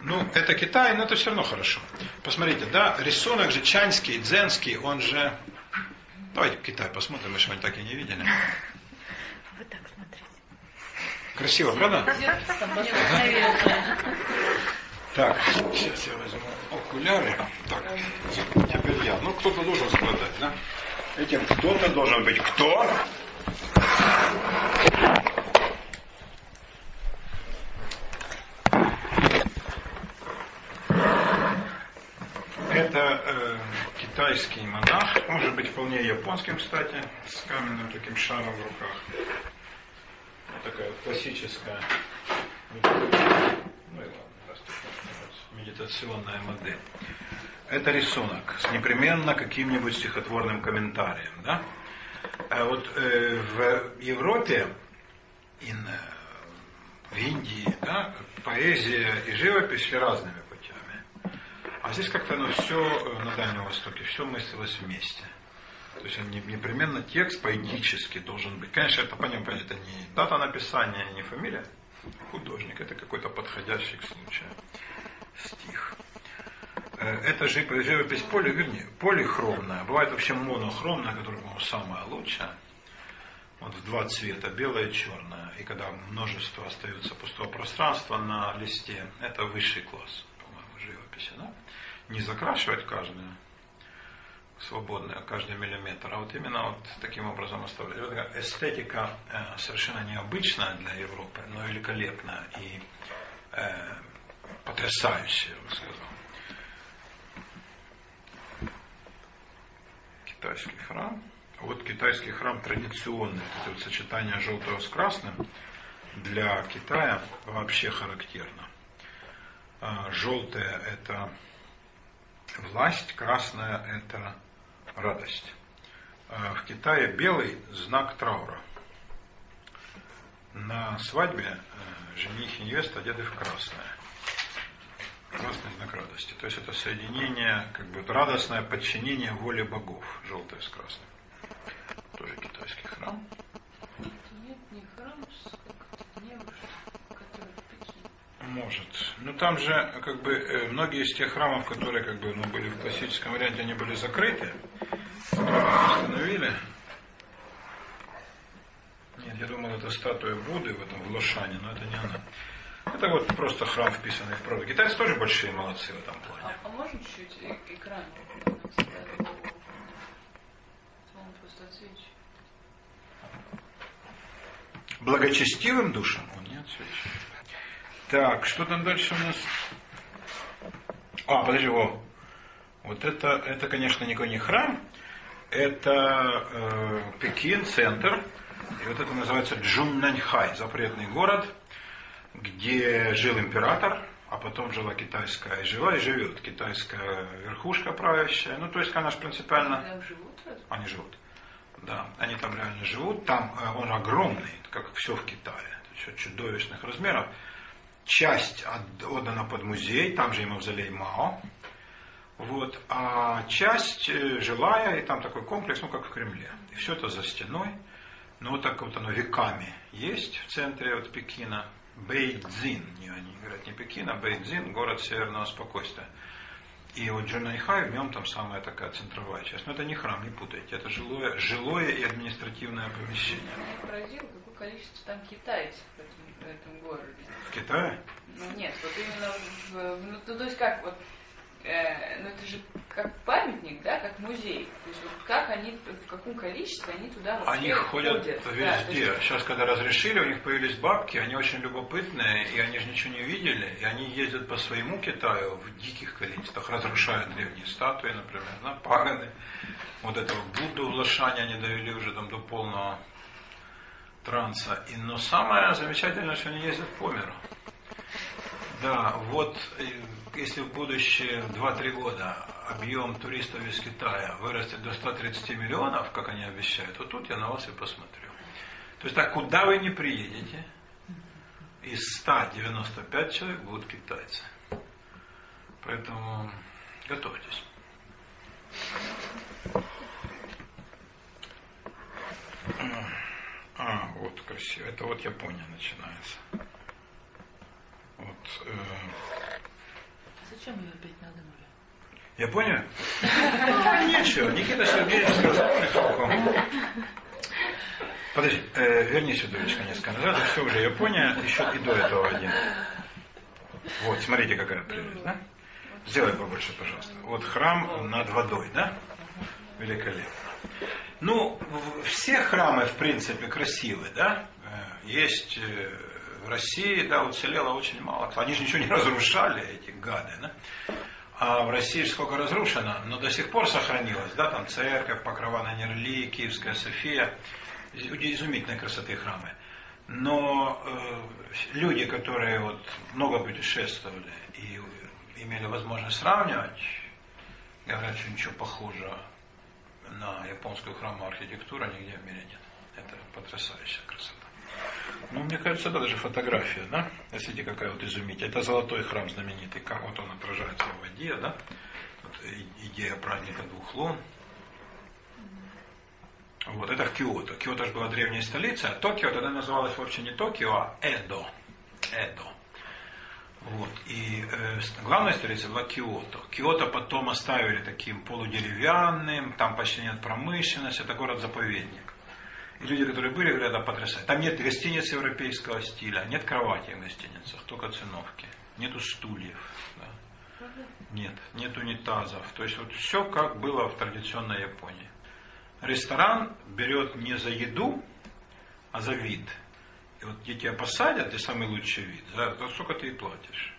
Ну, это Китай, но это все равно хорошо. Посмотрите, да, рисунок же чанский, дзенский, он же... Давайте Китай посмотрим, мы же так и не видели. Вы так смотрите. Красиво, правда? Так, сейчас я возьму окуляры. Так, теперь я. Ну, кто-то должен страдать, да? Этим кто-то должен быть. Кто? Это э, китайский монах, может быть вполне японским, кстати, с каменным таким шаром в руках. такая вот классическая ну и ладно, медитационная модель. Это рисунок с непременно каким-нибудь стихотворным комментарием. Да? А вот э, в Европе, и на, в Индии, да, поэзия и живопись шли разными. А здесь как-то оно все на Дальнем Востоке, все мыслилось вместе. То есть он непременно текст поэтический должен быть. Конечно, это понятно, это не дата написания, не фамилия художник, это какой-то подходящий к случаю стих. Э, это же живопись поли, вернее, полихромная. Бывает вообще монохромная, которая, по-моему, самая лучшая. Вот в два цвета, белое и черное. И когда множество остается пустого пространства на листе, это высший класс, по-моему, живописи. Да? Не закрашивать каждую, свободная, каждый миллиметр, а вот именно вот таким образом оставлять. Вот такая эстетика э, совершенно необычная для Европы, но великолепная и э, потрясающая, я бы сказал. Китайский храм. Вот китайский храм традиционный, это вот сочетание желтого с красным для Китая вообще характерно. А, желтое это власть, красное это радость. А в Китае белый знак траура. На свадьбе э, жених и невеста одеты в красное. Красный знак радости. То есть это соединение, как бы радостное подчинение воле богов, желтое с красным. Тоже китайский храм. Нет, не храм, как небо, который в Пекине. Может. Ну там же, как бы, э, многие из тех храмов, которые как бы, ну, были в классическом варианте, они были закрыты. Установили. Нет, я думал, это статуя Будды в этом в Лошане, но это не она. Это вот просто храм, вписанный в природу. Китайцы тоже большие молодцы в этом плане. А, а можно чуть-чуть э- экран? Он просто отсвечивает. Благочестивым душам он не отсвечивает. Так, что там дальше у нас? А, подожди, о. Вот это, это, конечно, никакой не храм, это э, Пекин, центр, и вот это называется Джуннаньхай, запретный город, где жил император, а потом жила китайская, жила и живет китайская верхушка правящая. Ну, то есть, она же принципиально... Там живут? Они живут. Да, они там реально живут. Там э, он огромный, как все в Китае. Все чудовищных размеров. Часть от- отдана под музей, там же и мавзолей Мао. Вот, а часть э, жилая, и там такой комплекс, ну как в Кремле. И все это за стеной. Ну вот так вот оно веками есть в центре вот Пекина. Бейдзин, не, они говорят не Пекин, а Бейдзин, город северного спокойствия. И вот Чжуннаньхай, в нем там самая такая центровая часть. Но это не храм, не путайте. Это жилое, жилое и административное помещение. Меня поразило, какое количество там китайцев в этом, в этом городе. В Китае? Ну нет, вот именно в, ну, то есть как вот, э, ну это же как памятник, да, как музей. То есть вот как они, в каком количестве они туда вообще Они ходят Да, то везде. есть Сейчас, когда разрешили, у них появились бабки, они очень любопытные, и они же ничего не видели, и они ездят по своему Китаю в диких количествах, разрушают древние статуи, например, на пагоды. Вот этого Будду в Лошане они довели уже там до полного транса. И, но самое замечательное, что они ездят по миру. Да, вот если в будущее 2-3 года объем туристов из Китая вырастет до 130 миллионов, как они обещают, вот тут я на вас и посмотрю. То есть так, куда вы не приедете, из 195 человек будут китайцы. Поэтому готовьтесь. А, вот красиво. Это вот Япония начинается. Вот, э, Зачем ее опять надо было? Япония? Ну, ничего, Никита Сергеевич сказал. Подожди, э, вернись сюда, несколько назад. Все уже Япония, еще и до этого один. Вот, смотрите, какая прелесть, да? Сделай побольше, пожалуйста. Вот храм над водой, да? Великолепно. Ну, все храмы, в принципе, красивые, да? Э, Есть э, в России, да, уцелело очень мало. Они же ничего не разрушали, гады, да? А в России сколько разрушено, но до сих пор сохранилось, да, там церковь, Покрова на Нерли, Киевская София, Из- изумительной красоты храмы. Но э, люди, которые вот много путешествовали и имели возможность сравнивать, говорят, что ничего похожего на японскую храмовую архитектуру нигде в мире нет. Это потрясающая красота. Ну, мне кажется, это даже фотография, да? Смотрите, какая вот изумительная. Это золотой храм знаменитый, как вот он отражается в воде, да? Вот идея праздника двух лун. Вот, это в Киото. Киото же была древняя столица, а Токио тогда называлось вообще не Токио, а Эдо. Эдо. Вот. И э, главная столица была Киото. Киото потом оставили таким полудеревянным, там почти нет промышленности, это город-заповедник. Люди, которые были, говорят, да, потрясающе. Там нет гостиниц европейского стиля, нет кровати в гостиницах, только циновки. Нету стульев. Да. Нет, нет унитазов. То есть вот все как было в традиционной Японии. Ресторан берет не за еду, а за вид. И вот где тебя посадят, ты самый лучший вид, за то сколько ты и платишь.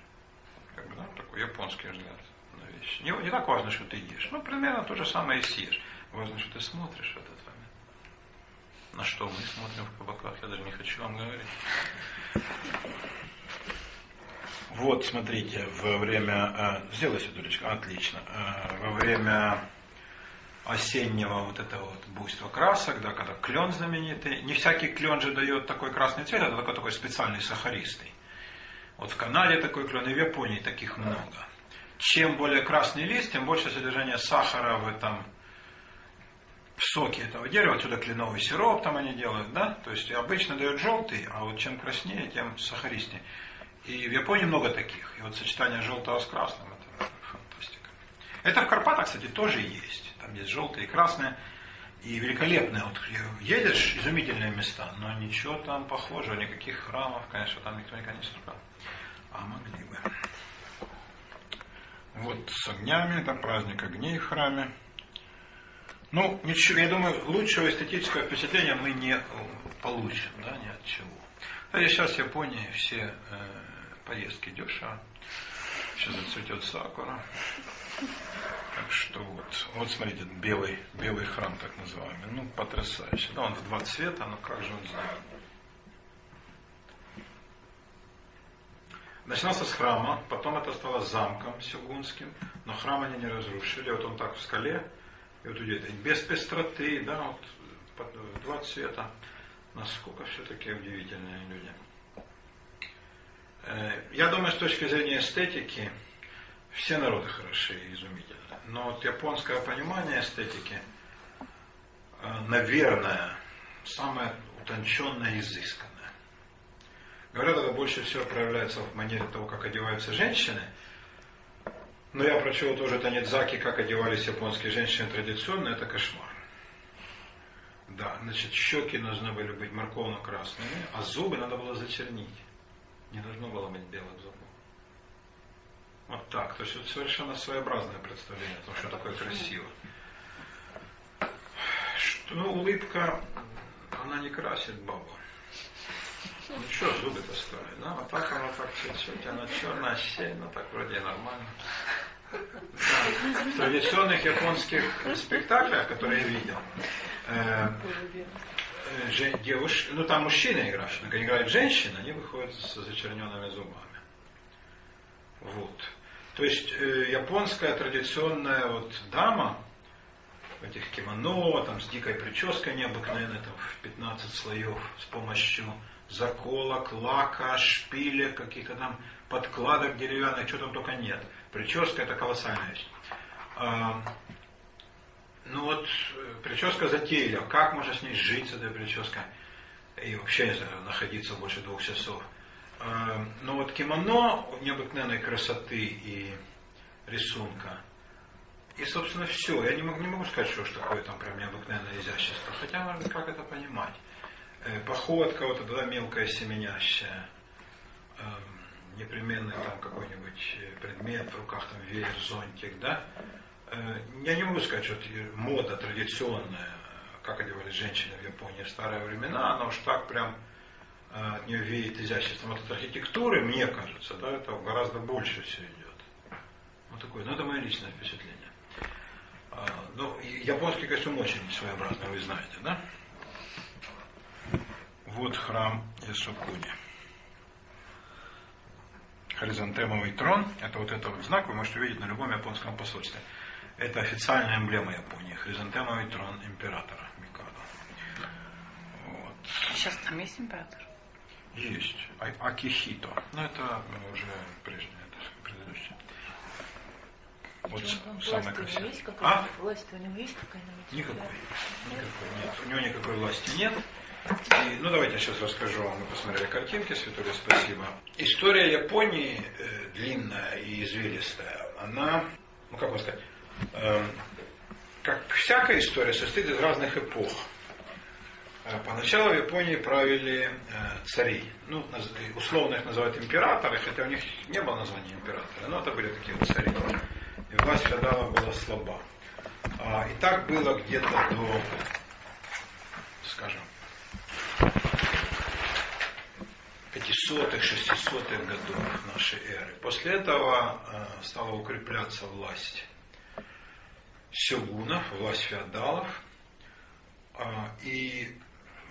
Как бы, да, такой японский взгляд на вещи. Не, не так важно, что ты ешь. Ну, примерно то же самое и съешь. Важно, что ты смотришь в этот момент. На что мы смотрим в кабаках, я даже не хочу вам говорить. Вот, смотрите, во время... Э, сделай светулечка, отлично. Э, во время осеннего вот этого вот буйства красок, да, когда клен знаменитый. Не всякий клен же дает такой красный цвет, это такой, такой специальный сахаристый. Вот в Канаде такой клен, и в Японии таких много. Чем более красный лист, тем больше содержание сахара в этом в соке этого дерева, отсюда кленовый сироп там они делают, да, то есть обычно дают желтый, а вот чем краснее, тем сахаристнее. И в Японии много таких. И вот сочетание желтого с красным, это фантастика. Это в Карпатах, кстати, тоже есть. Там есть желтые и красные. И великолепные. Вот едешь, изумительные места, но ничего там похожего, никаких храмов, конечно, там никто никогда не строил. А могли бы. Вот с огнями, это праздник огней в храме. Ну, ничего, я думаю, лучшего эстетического впечатления мы не получим, да, ни от чего. А сейчас в Японии все э, поездки дешево. Сейчас зацветет сакура. Так что вот, вот смотрите, белый, белый храм так называемый. Ну, потрясающе. Да, он в два цвета, но как же он сделан. Начинался с храма, потом это стало замком сюгунским, но храм они не разрушили. Вот он так в скале, и вот идет без пестроты, да, вот два цвета. Насколько все-таки удивительные люди. Э, я думаю, с точки зрения эстетики, все народы хороши и изумительны. Но вот японское понимание эстетики, э, наверное, самое утонченное и изысканное. Говорят, это больше всего проявляется в манере того, как одеваются женщины. Но я прочел тоже Танидзаки, как одевались японские женщины традиционно, это кошмар. Да, значит, щеки должны были быть морковно-красными, а зубы надо было зачернить. Не должно было быть белых зубов. Вот так. То есть это совершенно своеобразное представление о том, что такое красиво. Что, ну, улыбка, она не красит бабу. Ну что, зубы-то стоят, да? А так она так чуть-чуть, она черная, сень, ну так вроде нормально. В традиционных японских спектаклях, которые я видел, э, э, девушки, ну там мужчины играют, когда играют женщины, они выходят с зачерненными зубами. Вот. То есть э, японская традиционная вот дама этих кимоно, там с дикой прической необыкновенной, там в 15 слоев с помощью заколок, лака, шпилек, каких-то там подкладок деревянных, что там только нет. Прическа это колоссальная вещь. А, ну вот, э, прическа затейлива. Как можно с ней жить с этой прической? И вообще находиться больше двух часов. Э, но вот кимоно необыкновенной красоты и рисунка. И, собственно, все. Я не могу, не могу сказать, что, что такое там прям необыкновенное изящество. Хотя, быть, как это понимать. Э, походка вот эта да, мелкая семенящая. Эм, непременный там какой-нибудь предмет в руках, там веер, зонтик, да. Э, я не могу сказать, что мода традиционная, как одевались женщины в Японии в старые времена, она уж так прям от нее веет изяществом. от архитектуры, мне кажется, да, это гораздо больше все идет. Вот такое, ну это мое личное впечатление. Ну, японский костюм очень своеобразный, вы знаете, да? Вот храм Ясукуни. Хоризонтемовый трон, это вот этот вот знак, вы можете увидеть на любом японском посольстве. Это официальная эмблема Японии, хризантемовый трон императора Микадо. Вот. Сейчас там есть император? Есть. А, Акихито. Но это уже прежнее, это предыдущее. Вот самое красивое. Есть а? Власть у него есть какая-нибудь? Никакой. Никакой нет. У него никакой власти нет. И, ну давайте я сейчас расскажу вам. Мы посмотрели картинки, Светуля, спасибо. История Японии э, длинная и извилистая. Она, ну как вам сказать, э, как всякая история состоит из разных эпох. Э, поначалу в Японии правили э, цари. Ну, условно их называют императоры, хотя у них не было названия императора, но это были такие вот цари. И власть феодала была слаба. А, и так было где-то до, скажем, 500-х, 600-х годов нашей эры. После этого э, стала укрепляться власть сёгунов, власть феодалов, э, и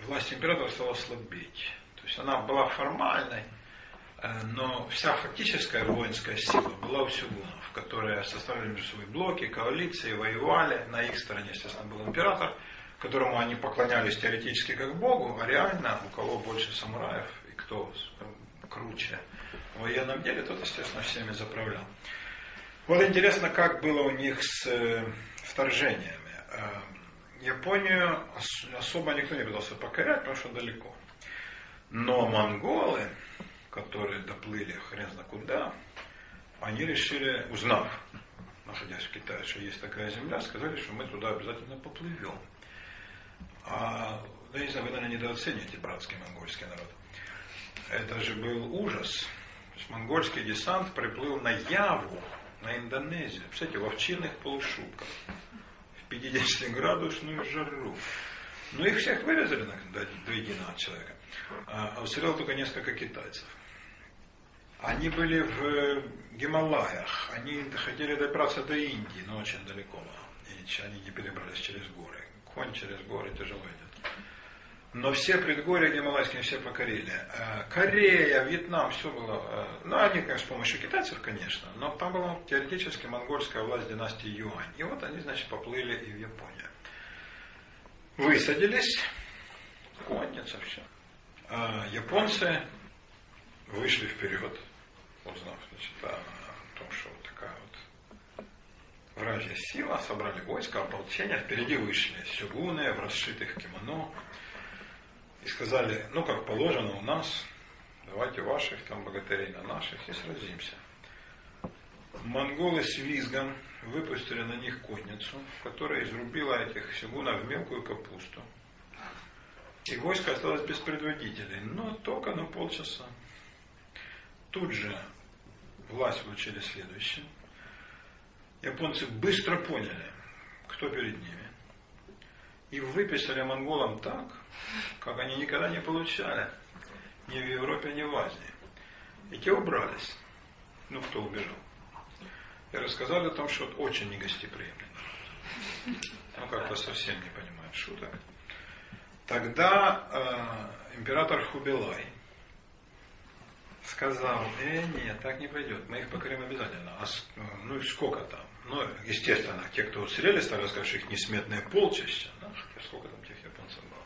власть императора стала слабеть. То есть она была формальной, э, но вся фактическая воинская сила была у сёгунов, которые составляли между собой блоки, коалиции, воевали. На их стороне, естественно, был император, которому они поклонялись теоретически как Богу, а реально у кого больше самураев и кто круче в военном деле, тот, естественно, всеми заправлял. Вот интересно, как было у них с э, вторжениями. Э, Японию особо никто не пытался покорять, потому что далеко. Но монголы, которые доплыли хрен знает куда, они решили, узнав, находясь в Китае, что есть такая земля, сказали, что мы туда обязательно поплывем. А, да не знаю, вы, наверное, недооцениваете братский монгольский народ. Это же был ужас. Монгольский десант приплыл на Яву, на Индонезию. Кстати, в овчинных полушубках. 50-градусную жару. Но их всех вырезали до, до единого человека. А, а уцелело только несколько китайцев. Они были в Гималаях, они хотели добраться до Индии, но очень далеко. И они не перебрались через горы. Конь через горы тяжело идет. Но все предгорья гималайские все покорили. А, Корея, Вьетнам, все было. А, ну, они, конечно, с помощью китайцев, конечно, но там была теоретически монгольская власть династии Юань. И вот они, значит, поплыли и в Японию. Высадились, конница, все. А японцы вышли вперед, узнав, значит, о том, что вот такая вот вражья сила, собрали войска, ополчение, впереди вышли сюгуны в расшитых кимоно, и сказали, ну как положено у нас, давайте ваших там богатырей на наших и сразимся. Монголы с визгом выпустили на них конницу, которая изрубила этих сигунов в мелкую капусту. И войско осталось без предводителей, но только на полчаса. Тут же власть получили следующее. Японцы быстро поняли, кто перед ними. И выписали монголам так, как они никогда не получали. Ни в Европе, ни в Азии. И те убрались. Ну, кто убежал. И рассказали о том, что очень негостеприимный Ну, как-то совсем не понимают шуток. Тогда э, император Хубилай сказал, э, нет, так не пойдет, мы их покорим обязательно. А, ну и сколько там? Ну, естественно, те, кто уцелели, стали сказать, что их несметное полчища. Да? Сколько там тех японцев было.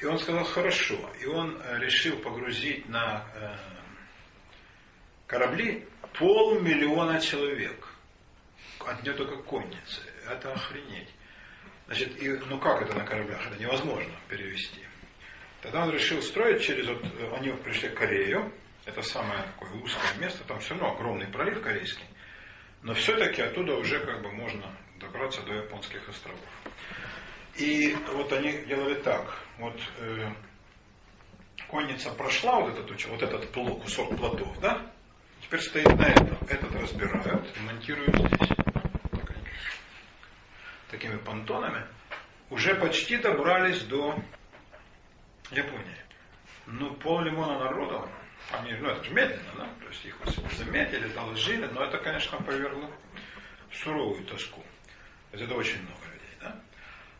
И он сказал, хорошо. И он э, решил погрузить на э, корабли полмиллиона человек. От нее только конницы. Это охренеть. Значит, и, ну как это на кораблях? Это невозможно перевести. Тогда он решил строить через, вот, э, они пришли к Корею, это самое такое узкое место, там все равно огромный пролив корейский, но все-таки оттуда уже как бы можно добраться до японских островов. И вот они делали так, вот э, конница прошла вот этот, вот этот плод, кусок плодов, да? Теперь стоит на этом. Этот разбирают и монтируют здесь. Такими понтонами. Уже почти добрались до Японии. Ну, пол лимона народу, они, ну это же медленно, да? То есть их заметили, доложили, но это, конечно, повергло суровую тоску. То есть это очень много людей, да?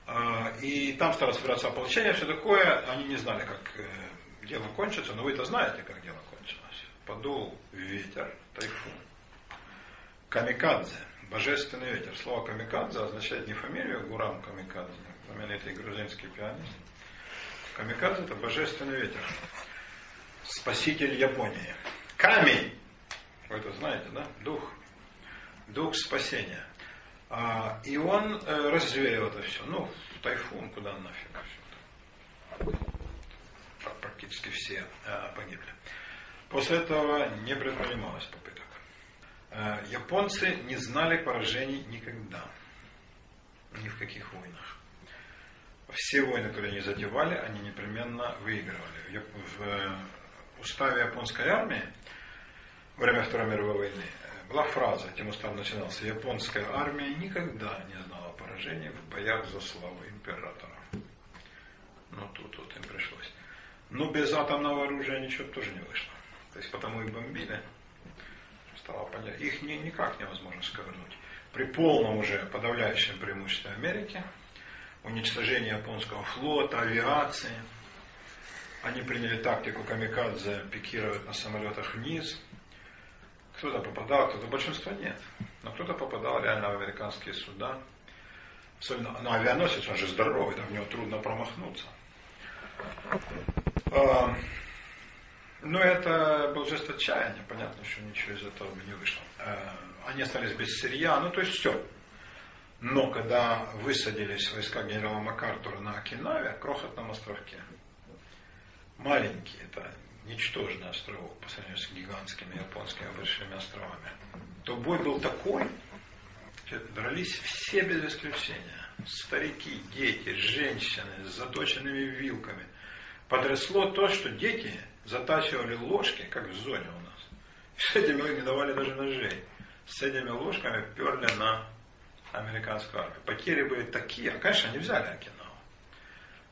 А, и там стало собираться ополчение, все такое. Они не знали, как э, дело кончится, но вы-то знаете, как дело кончилось. Подул ветер, тайфун. Камикадзе, божественный ветер. Слово камикадзе означает не фамилию Гурам Камикадзе, знаменитый грузинский пианист. Камикадзе это божественный ветер. Спаситель Японии. Камень. Вы это знаете, да? Дух. Дух спасения. А, и он э, развеял это все. Ну, тайфун, куда нафиг. Практически все э, погибли. После этого не предпринималось попыток. Э, японцы не знали поражений никогда. Ни в каких войнах. Все войны, которые они задевали, они непременно выигрывали. В уставе японской армии во время Второй мировой войны была фраза, этим устав начинался, японская армия никогда не знала поражения в боях за славу императора. Ну, тут вот им пришлось. Но без атомного оружия ничего тоже не вышло. То есть потому и бомбили. Стало понятно. Их ни, никак невозможно сковырнуть. При полном уже подавляющем преимуществе Америки, уничтожении японского флота, авиации, они приняли тактику камикадзе пикировать на самолетах вниз, кто-то попадал, кто-то большинство нет. Но кто-то попадал реально в американские суда. Особенно, ну, авианосец, он же здоровый, там в него трудно промахнуться. А, но это был жест отчаяния, понятно, что ничего из этого не вышло. А, они остались без сырья, ну то есть все. Но когда высадились войска генерала МакАртура на Окинаве, крохотном островке, маленький, это ничтожный островок по сравнению с гигантскими японскими большими островами, то бой был такой, дрались все без исключения. Старики, дети, женщины с заточенными вилками. Потрясло то, что дети затачивали ложки, как в зоне у нас. С этими не давали даже ножей. С этими ложками перли на американскую армию. Потери были такие, а, конечно, они взяли Окинаву.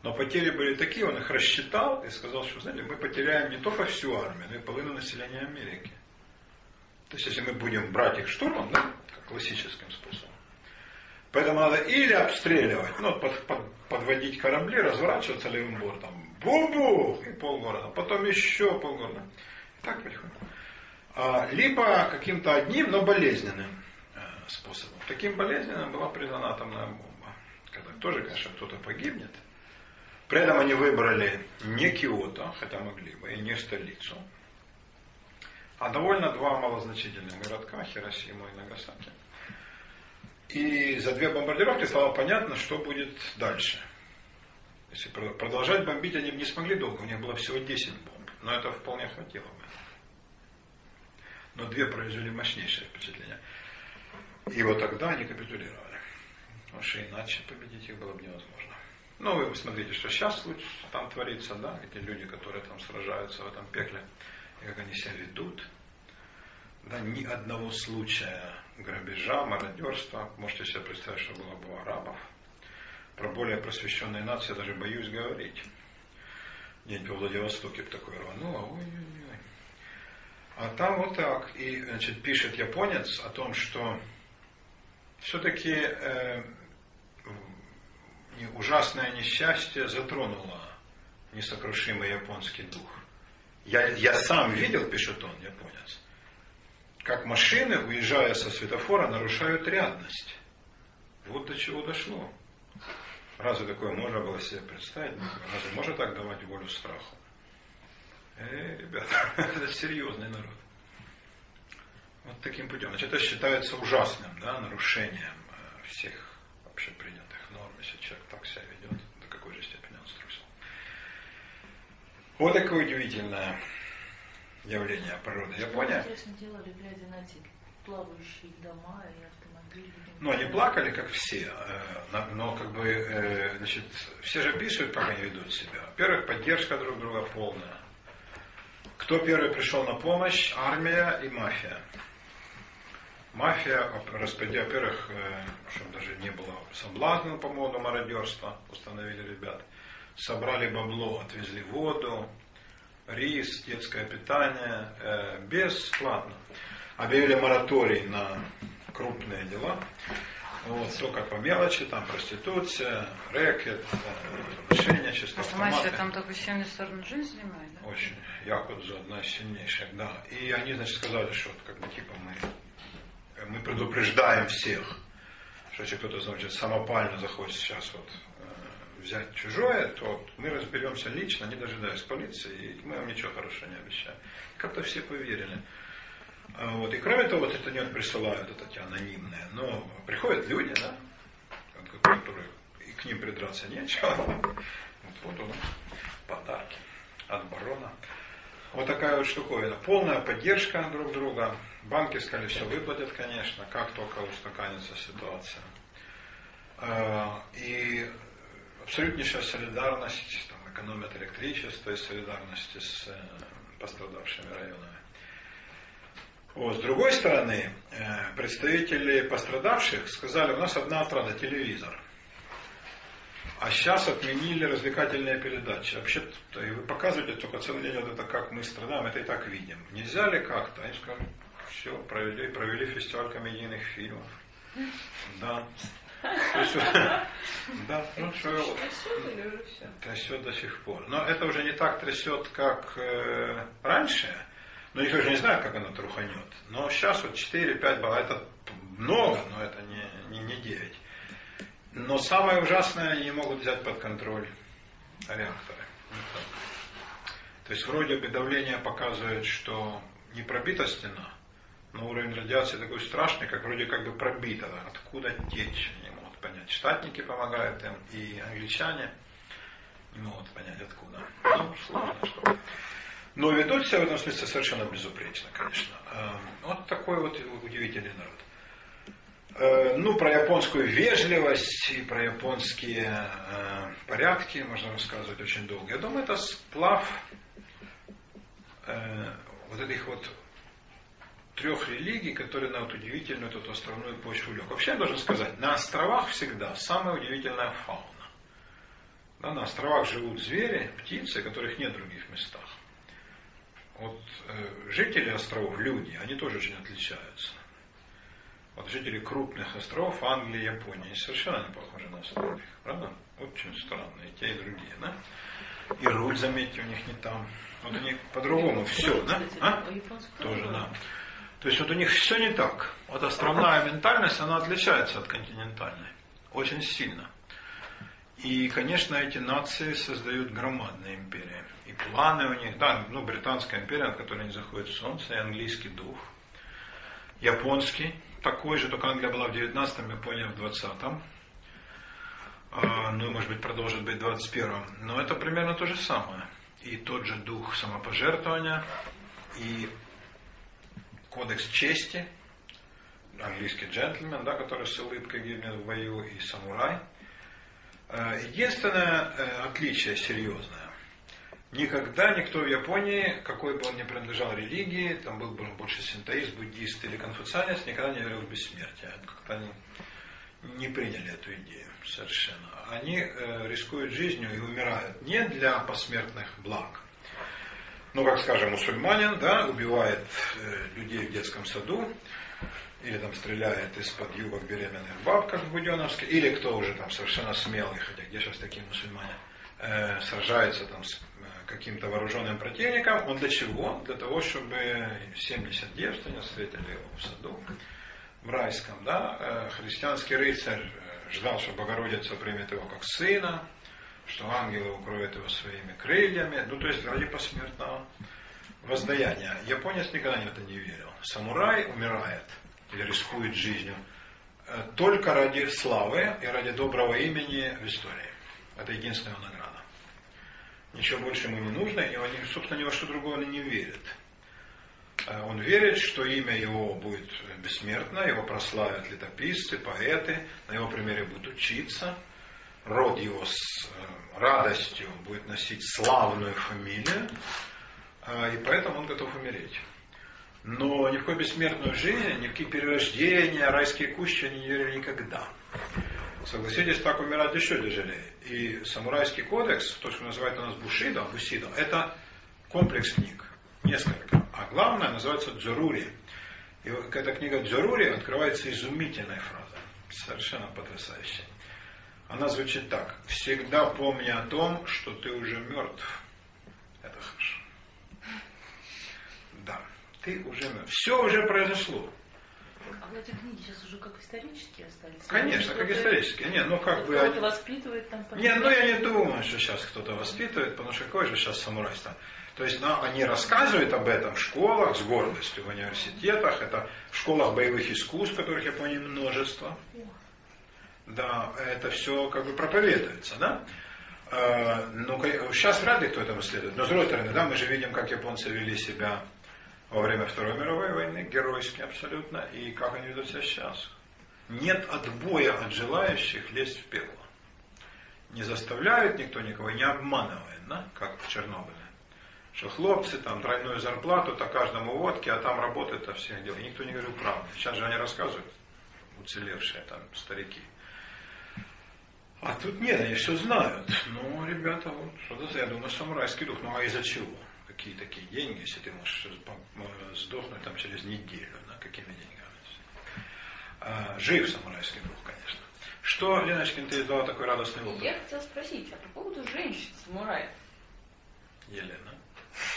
Но потери были такие, он их рассчитал и сказал, что, знаете, мы потеряем не только всю армию, но и половину населения Америки. То есть, если мы будем брать их штурмом, да, как классическим способом. Поэтому надо или обстреливать, ну, под, под, подводить корабли, разворачиваться левым бортом, бух-бух, и полгорода, потом еще полгорода. И так потихоньку. А, либо каким-то одним, но болезненным э, способом. Таким болезненным была признана атомная бомба. Когда тоже, конечно, кто-то погибнет, при этом они выбрали не Киото, хотя могли бы, и не столицу, а довольно два малозначительных городка, Хиросиму и Нагасаки. И за две бомбардировки стало понятно, что будет дальше. Если продолжать бомбить они бы не смогли долго, у них было всего 10 бомб, но это вполне хватило бы. Но две произвели мощнейшее впечатление. И вот тогда они капитулировали. Потому что иначе победить их было бы невозможно. Ну, вы посмотрите, что сейчас там творится, да, эти люди, которые там сражаются в этом пекле, и как они себя ведут. Да, ни одного случая грабежа, мародерства. Можете себе представить, что было бы у арабов. Про более просвещенные нации я даже боюсь говорить. День по Владивостоке такой рвануло, ой-ой-ой. А там вот так. И, значит, пишет японец о том, что все-таки э, ужасное несчастье затронуло несокрушимый японский дух. Я, я сам видел, пишет он, японец, как машины, уезжая со светофора, нарушают рядность. Вот до чего дошло. Разве такое можно было себе представить? Разве можно так давать волю страху? Э, ребята, это серьезный народ. Вот таким путем. Значит, это считается ужасным да, нарушением э, всех общепринятых норм, если человек так себя ведет, до какой же степени он струсил. Вот такое удивительное явление природы. Япония. Интересно делали, глядя на эти плавающие дома и автомобили. Ну, они плакали, как все, э, но как бы, э, значит, все же пишут, как они ведут себя. Во-первых, поддержка друг друга полная. Кто первый пришел на помощь? Армия и мафия. Мафия, распределя, во-первых, э, чтобы даже не было соблазна по моду мародерства, установили ребят. Собрали бабло, отвезли воду, рис, детское питание, э, бесплатно. Объявили мораторий на крупные дела. Вот, только по мелочи, там проституция, рэкет, мошенничество. А сама себя там только сильную сторону жизни занимает, да? Очень. Якудза одна из сильнейших, да. И они, значит, сказали, что как бы типа мы, мы предупреждаем всех, что если кто-то, значит, самопально захочет сейчас вот взять чужое, то мы разберемся лично, не дожидаясь полиции, и мы вам ничего хорошего не обещаем. Как-то все поверили. А вот. И кроме того, вот это не присылают, это те анонимные, но приходят люди, да, которые и к ним придраться нечего. Вот, вот он, подарки от барона. Вот такая вот штуковина. Полная поддержка друг друга. Банки сказали, все выплатят, конечно, как только устаканится ситуация. А, и абсолютнейшая солидарность, там, экономят электричество и солидарность с э, пострадавшими районами. Вот. С другой стороны, э, представители пострадавших сказали, у нас одна отрада, телевизор. А сейчас отменили развлекательные передачи. Вообще-то и вы показываете только целый день вот это, как мы страдаем, это и так видим. Нельзя ли как-то? Они сказали, все, провели, провели фестиваль комедийных фильмов. Да. Да, ну что. Трясет до сих пор. Но это уже не так трясет, как э, раньше. Ну, никто же не знает, как она труханет. Но сейчас вот 4-5 баллов, это много, но это не, не, не 9. Но самое ужасное, они не могут взять под контроль реакторы. То есть вроде бы давление показывает, что не пробита стена, но уровень радиации такой страшный, как вроде как бы пробита. Откуда течь, понять. Штатники помогают им, и англичане не могут понять откуда. Ну, сложно что. Но ведут себя в этом смысле совершенно безупречно, конечно. Эм, вот такой вот удивительный народ. Э, ну, про японскую вежливость и про японские э, порядки можно рассказывать очень долго. Я думаю, это сплав э, вот этих вот трех религий, которые на вот удивительную эту островную почву лег. Вообще я должен сказать, на островах всегда самая удивительная фауна. Да, на островах живут звери, птицы, которых нет в других местах. Вот э, жители островов, люди, они тоже очень отличаются. Вот жители крупных островов, Англии, Японии, совершенно не похожи на островных, правда? Очень странные, те и другие, да? И руль, заметьте, у них не там. Вот у них по-другому все, да? А? Тоже, да. То есть вот у них все не так. Вот островная ментальность, она отличается от континентальной. Очень сильно. И, конечно, эти нации создают громадные империи и планы у них, да, ну, британская империя, от которой они заходят в солнце, и английский дух, японский, такой же, только Англия была в 19-м, Япония в 20-м, а, ну, может быть, продолжит быть в 21-м, но это примерно то же самое. И тот же дух самопожертвования, и кодекс чести, английский джентльмен, да, который с улыбкой гибнет в бою, и самурай. А, единственное э, отличие серьезное, Никогда никто в Японии, какой бы он ни принадлежал религии, там был бы больше синтоист, буддист или конфуцианец, никогда не верил в бессмертие. Как-то они не приняли эту идею совершенно. Они э, рискуют жизнью и умирают не для посмертных благ. Ну, как скажем, мусульманин, да, убивает э, людей в детском саду, или там стреляет из-под юбок беременных баб, в Буденовске, или кто уже там совершенно смелый, хотя где сейчас такие мусульмане, э, сражается там с каким-то вооруженным противником. Он для чего? Для того, чтобы 70 девственниц встретили его в саду, в райском. Да? Э, христианский рыцарь э, ждал, что Богородица примет его как сына, что ангелы укроют его своими крыльями. Ну, то есть ради посмертного воздаяния. Японец никогда в это не верил. Самурай умирает или рискует жизнью э, только ради славы и ради доброго имени в истории. Это единственная награда. Ничего больше ему не нужно, и он, собственно, ни во что другое он не верит. Э, он верит, что имя его будет бессмертно, его прославят летописцы, поэты, на его примере будут учиться, род его с э, радостью будет носить славную фамилию, э, и поэтому он готов умереть. Но ни в какую бессмертную жизнь, ни в какие перерождения, райские кущи они не верили никогда. Согласитесь, так умирать еще тяжелее. И самурайский кодекс, то, что называют у нас Бушидо, Бусидо, это комплекс книг, несколько. А главное называется Дзорури. И эта книга Дзорури открывается изумительной фразой. Совершенно потрясающе. Она звучит так. Всегда помни о том, что ты уже мертв. Это хорошо. Да, ты уже мертв. Все уже произошло. А вот эти книги сейчас уже как исторические остались? Конечно, как исторические. Нет, ну как бы... Кто-то воспитывает там... Нет, ну я не думаю, что сейчас кто-то воспитывает, потому что какой же сейчас самурай там. То есть ну, они рассказывают об этом в школах с гордостью, в университетах, это в школах боевых искусств, которых я помню множество. Да, это все как бы проповедуется, да? Э, ну, сейчас вряд ли кто этому следует. Но с другой стороны, да, мы же видим, как японцы вели себя во время Второй мировой войны, геройски абсолютно, и как они ведут себя сейчас. Нет отбоя от желающих лезть в пекло. Не заставляют никто никого, не обманывает, да, как в Чернобыле. Что хлопцы, там тройную зарплату, то каждому водке, а там работает, а всех дел. И никто не говорил правду. Сейчас же они рассказывают, уцелевшие там старики. А тут нет, они все знают. Ну, ребята, вот что-то, я думаю, самурайский дух. Ну, а из-за чего? какие такие деньги, если ты можешь сдохнуть там через неделю, на какими деньгами. А, жив самурайский дух, конечно. Что, Леночкин, ты издала такой радостный опыт? Я хотела спросить, а по поводу женщин-самураев. Елена.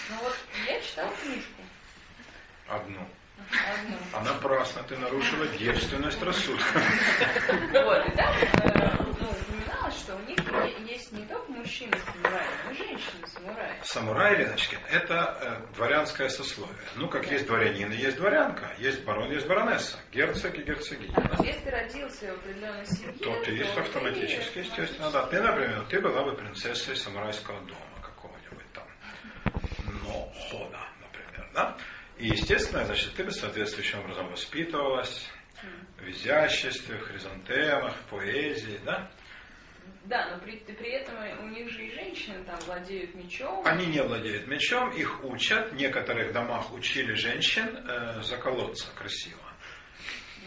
Ну вот, я читала книжку. Одну. А напрасно ты нарушила девственность рассудка. Вот, и да, э, ну, упоминалось, что у них есть не только мужчины самураи, но и женщины самураи. Леночкин, это э, дворянское сословие. Ну, как да. есть дворянин есть дворянка, есть барон, есть баронесса, герцог и герцогиня. Да? Если ты родился в определенной семье, то ты есть автоматически, ты... естественно, да. Ты, например, ты была бы принцессой самурайского дома какого-нибудь там. Но хода, например, да? И, естественно, значит, ты бы соответствующим образом воспитывалась в изяществе, в хризантемах, в поэзии, да? Да, но при, при этом у них же и женщины там владеют мечом. Они не владеют мечом, их учат. В некоторых домах учили женщин э, заколоться красиво.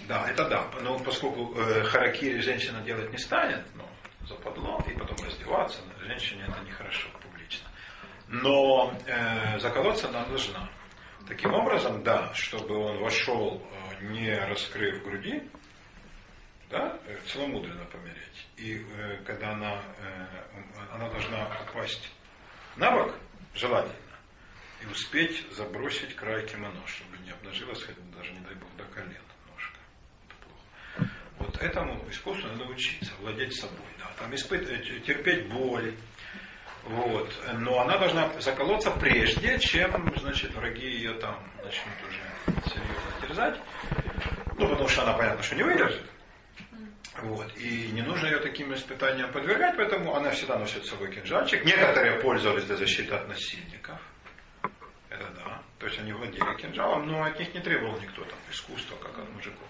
Да, это да. Но поскольку э, харакири женщина делать не станет, ну, западло, и потом раздеваться, женщине это нехорошо публично. Но э, заколоться она должна. Таким образом, да, чтобы он вошел, э, не раскрыв груди, да, э, целомудренно помереть. И э, когда она, э, она должна упасть на бок, желательно, и успеть забросить край кимоно, чтобы не обнажилась, хотя даже, не дай бог, до колена ножка. Это плохо. Вот этому искусству надо учиться, владеть собой. Да. Там испытывать, терпеть боль. Вот. Но она должна заколоться прежде, чем значит, враги ее там начнут уже серьезно терзать. Ну, потому что она, понятно, что не выдержит. Вот. И не нужно ее таким испытаниям подвергать, поэтому она всегда носит с собой кинжальчик. Некоторые пользовались для защиты от насильников. Это да. То есть они владели кинжалом, но от них не требовал никто там искусства, как от мужиков.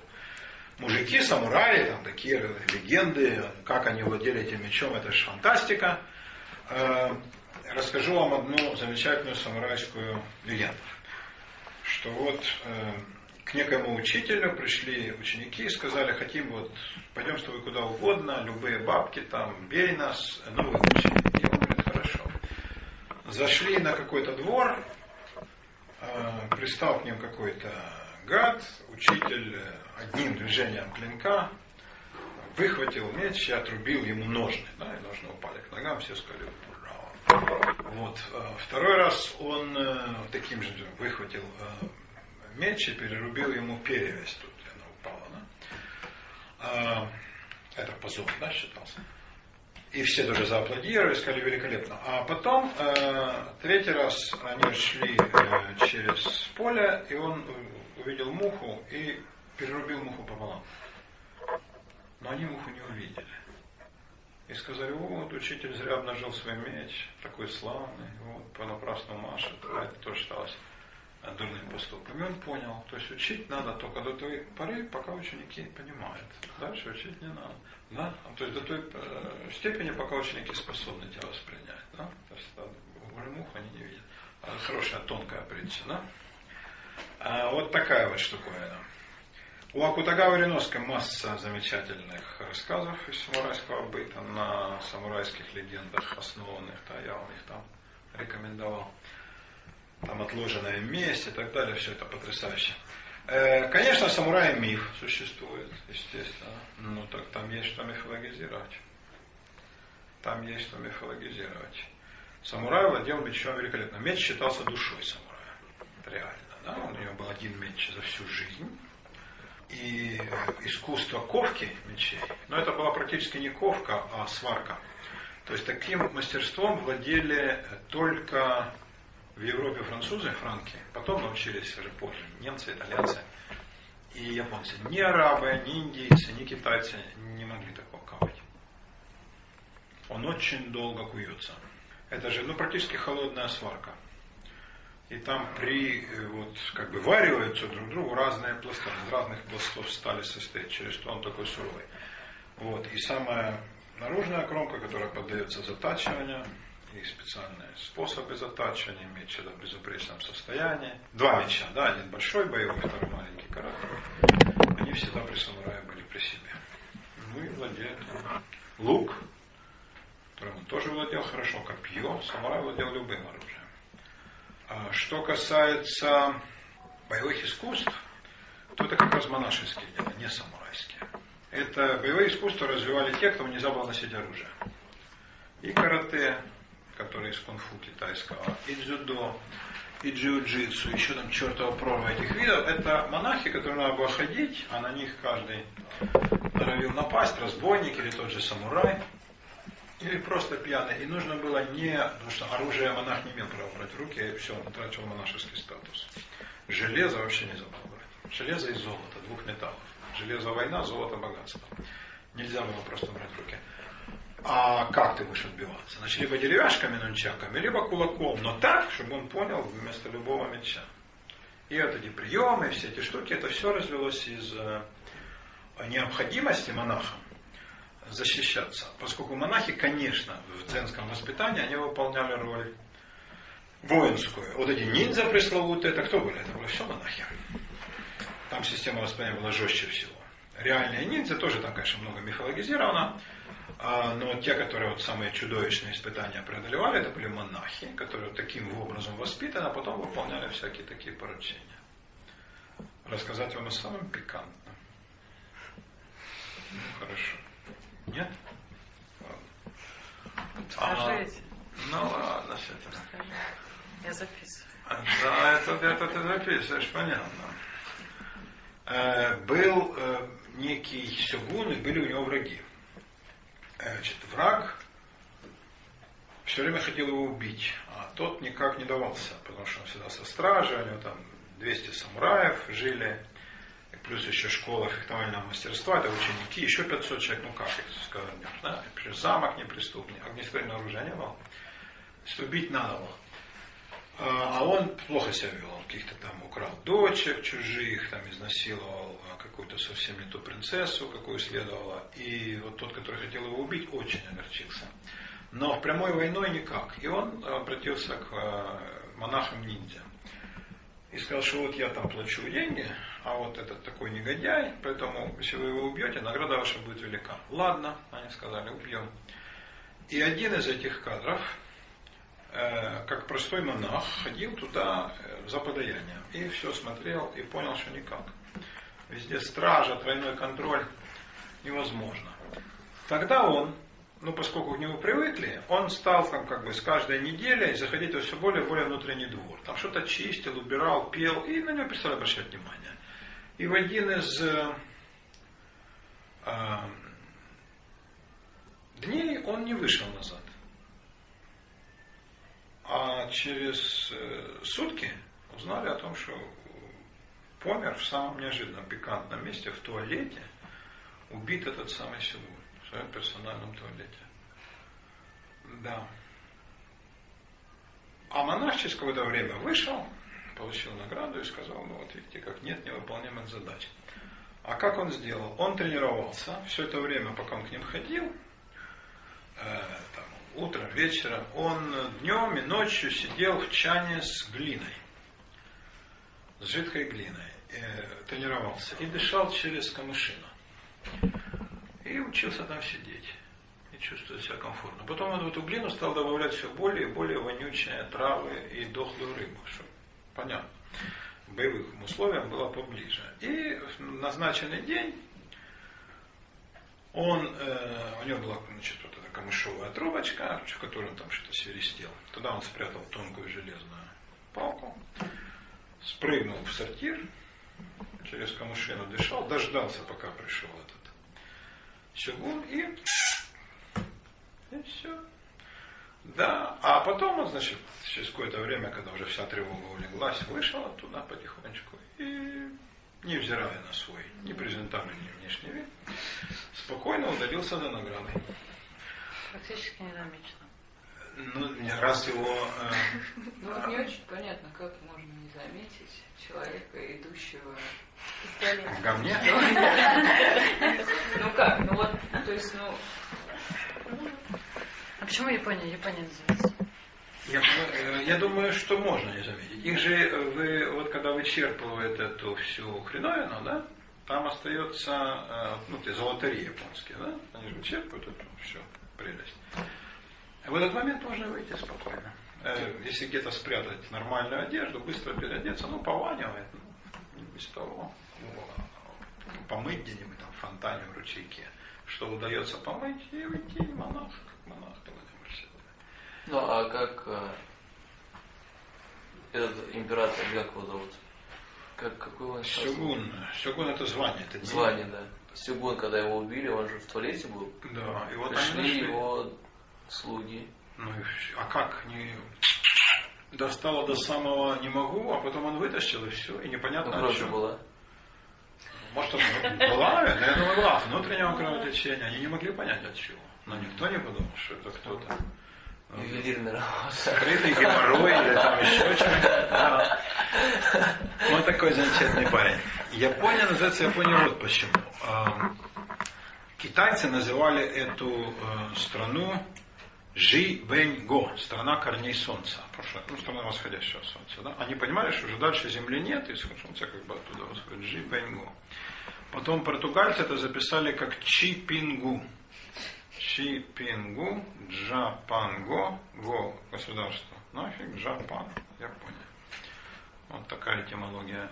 Мужики, самураи, там такие легенды, как они владели этим мечом, это же фантастика. Э, расскажу вам одну замечательную самурайскую легенду. Что вот э, к некоему учителю пришли ученики и сказали, хотим вот, пойдем с тобой куда угодно, любые бабки там, бей нас, ну выучи. И он говорит, хорошо. Зашли на какой-то двор, э, пристал к ним какой-то гад, учитель одним движением клинка выхватил меч и отрубил ему ножны. Да, и ножны упали к ногам, все сказали, браво. Вот. Второй раз он э, таким же выхватил э, меч и перерубил ему перевязь тут, и она упала. Да? А, это позор, да, считался. И все тоже зааплодировали, сказали великолепно. А потом, э, третий раз они шли э, через поле, и он увидел муху и перерубил муху пополам. Но они муху не увидели. И сказали, вот, учитель зря обнажил свой меч, такой славный, вот, понапрасну машет. А это тоже считалось дурным поступком. И он понял, то есть учить надо только до той поры, пока ученики понимают. Дальше учить не надо. Да? То есть до той э, степени, пока ученики способны тебя воспринять. Да? То есть мух они не видят. Хорошая тонкая притча. Да? А, вот такая вот штуковина. У Акутагава Риноска масса замечательных рассказов из самурайского быта на самурайских легендах основанных, да, я вам их там рекомендовал. Там отложенная месть и так далее, все это потрясающе. Э, конечно, самурай миф существует, естественно. Ну так там есть что мифологизировать. Там есть что мифологизировать. Самурай владел мечом великолепно. Меч считался душой самурая. Это реально. Да? У него был один меч за всю жизнь. И искусство ковки мечей, но это была практически не ковка, а сварка. То есть таким мастерством владели только в Европе французы, франки, потом научились уже позже немцы, итальянцы и японцы. Ни арабы, ни индийцы, ни китайцы не могли такого ковать. Он очень долго куется. Это же ну, практически холодная сварка. И там при, э, вот, как бы вариваются друг другу разные пласты. Из разных пластов стали состоит, через что он такой суровый. Вот. И самая наружная кромка, которая поддается затачиванию, и специальные способы затачивания, меч в безупречном состоянии. Два меча, да, один большой боевой, второй маленький короткий. Они всегда при самурае были при себе. Ну и владеют лук, которым он тоже владел хорошо, копье. Самурай владел любым оружием. А что касается боевых искусств, то это как раз монашеские дела, не самурайские. Это боевые искусства развивали те, кто не забыл носить оружие. И карате, который из кунг-фу китайского, и дзюдо, и джиу-джитсу, еще там чертова прорва этих видов, это монахи, которые надо было ходить, а на них каждый норовил напасть, разбойник или тот же самурай, или просто пьяный. И нужно было не, потому что оружие монах не имел права брать в руки, и все, он утратил монашеский статус. Железо вообще нельзя было брать. Железо и золото, двух металлов. Железо война, золото богатство. Нельзя было просто брать в руки. А как ты будешь отбиваться? Значит, либо деревяшками, нунчаками, либо кулаком, но так, чтобы он понял вместо любого меча. И вот эти приемы, все эти штуки, это все развелось из э, необходимости монахам защищаться. Поскольку монахи, конечно, в дзенском воспитании, они выполняли роль воинскую. Вот эти ниндзя пресловутые, это кто были? Это были все монахи. Там система воспитания была жестче всего. Реальные ниндзя тоже там, конечно, много мифологизировано. А, но те, которые вот самые чудовищные испытания преодолевали, это были монахи, которые вот таким образом воспитаны, а потом выполняли всякие такие поручения. Рассказать вам о самом пикантном. Ну, хорошо. Нет? Скажите. А, ну ладно, все это. Я записываю. Да, это, это ты записываешь, понятно. Э, был э, некий сёгун, и были у него враги. Э, значит, враг все время хотел его убить, а тот никак не давался, потому что он всегда со стражей, у него там 200 самураев жили, плюс еще школа фехтовального мастерства, это ученики, еще 500 человек, ну как их сказать, да? плюс замок неприступный, огнестрельное оружие не было. Убить надо было. А, а он плохо себя вел, он каких-то там украл дочек чужих, там изнасиловал а, какую-то совсем не ту принцессу, какую следовало. И вот тот, который хотел его убить, очень огорчился. Но в прямой войной никак. И он обратился к а, монахам-ниндзя и сказал, что вот я там плачу деньги, а вот этот такой негодяй, поэтому если вы его убьете, награда ваша будет велика. Ладно, они сказали, убьем. И один из этих кадров, э, как простой монах, ходил туда э, за подаянием. И все смотрел и понял, что никак. Везде стража, тройной контроль невозможно. Тогда он ну, поскольку к нему привыкли, он стал там как бы с каждой неделей заходить во все более и более внутренний двор. Там что-то чистил, убирал, пел, и на него перестали обращать внимание. И в один из э, э, дней он не вышел назад. А через э, сутки узнали о том, что помер в самом неожиданном пикантном месте, в туалете, убит этот самый Сигур своем персональном туалете. Да. А монах через какое-то время вышел, получил награду и сказал, ну вот видите, как нет невыполнимых задач. А как он сделал? Он тренировался все это время, пока он к ним ходил, э, там, утром, вечером, он днем и ночью сидел в чане с глиной, с жидкой глиной, э, тренировался и дышал через камышину. И учился там сидеть. И чувствовать себя комфортно. Потом он в эту глину стал добавлять все более и более вонючие травы и дохлую рыбу. Что понятно. боевым условиям было поближе. И в назначенный день он, э, у него была значит, вот эта камышовая трубочка, в которой он там что-то свиристел. Туда он спрятал тонкую железную палку, спрыгнул в сортир, через камышину дышал, дождался, пока пришел этот щегун и, и все. Да, а потом он, значит, через какое-то время, когда уже вся тревога улеглась, вышел оттуда потихонечку и, невзирая на свой непрезентабельный внешний вид, спокойно удалился до награды. Практически незамеченно. Ну, раз его... Э, ну, вот не очень понятно, как можно не заметить человека, идущего в говне? Ну как, ну вот, то есть, ну... А почему Япония? Япония называется? Я, э, я думаю, что можно не заметить. Их же э, вы, вот когда вычерпывает эту всю хреновину, да, там остается, э, ну, те золотари японские, да, они же вычерпывают эту всю прелесть. В этот момент можно выйти спокойно. Если где-то спрятать нормальную одежду, быстро переодеться, ну, пованивает, ну, без того, помыть где-нибудь там фонтане, в ручейке, что удается помыть, и уйти монах, монах, ну а как э, этот император, как его зовут? Как, какой он Сюгун. Сюгун это звание. Это звание, да. Сюгун, когда его убили, он же в туалете был. Да, и вот Пришли его слуги. Ну, а как? Не... Достало до самого не могу, а потом он вытащил и все, и непонятно ну, кровь была. Может, была, но я думаю, была внутреннего кровотечения. Они не могли понять от чего. Но никто не подумал, что это кто-то. Ювелирный работа. Скрытый геморрой или там еще что-то. Да. Вот такой замечательный парень. Япония называется Япония вот почему. Китайцы называли эту э, страну Жи Бэнь Го, страна корней солнца. Прошлое, ну, страна восходящего солнца. Да? Они понимали, что уже дальше земли нет, и солнце как бы оттуда восходит. Жи Бэнь Го. Потом португальцы это записали как Чи Пингу. Чипингу, Джапанго, Го, государство. Нафиг, Джапан, Япония. Вот такая этимология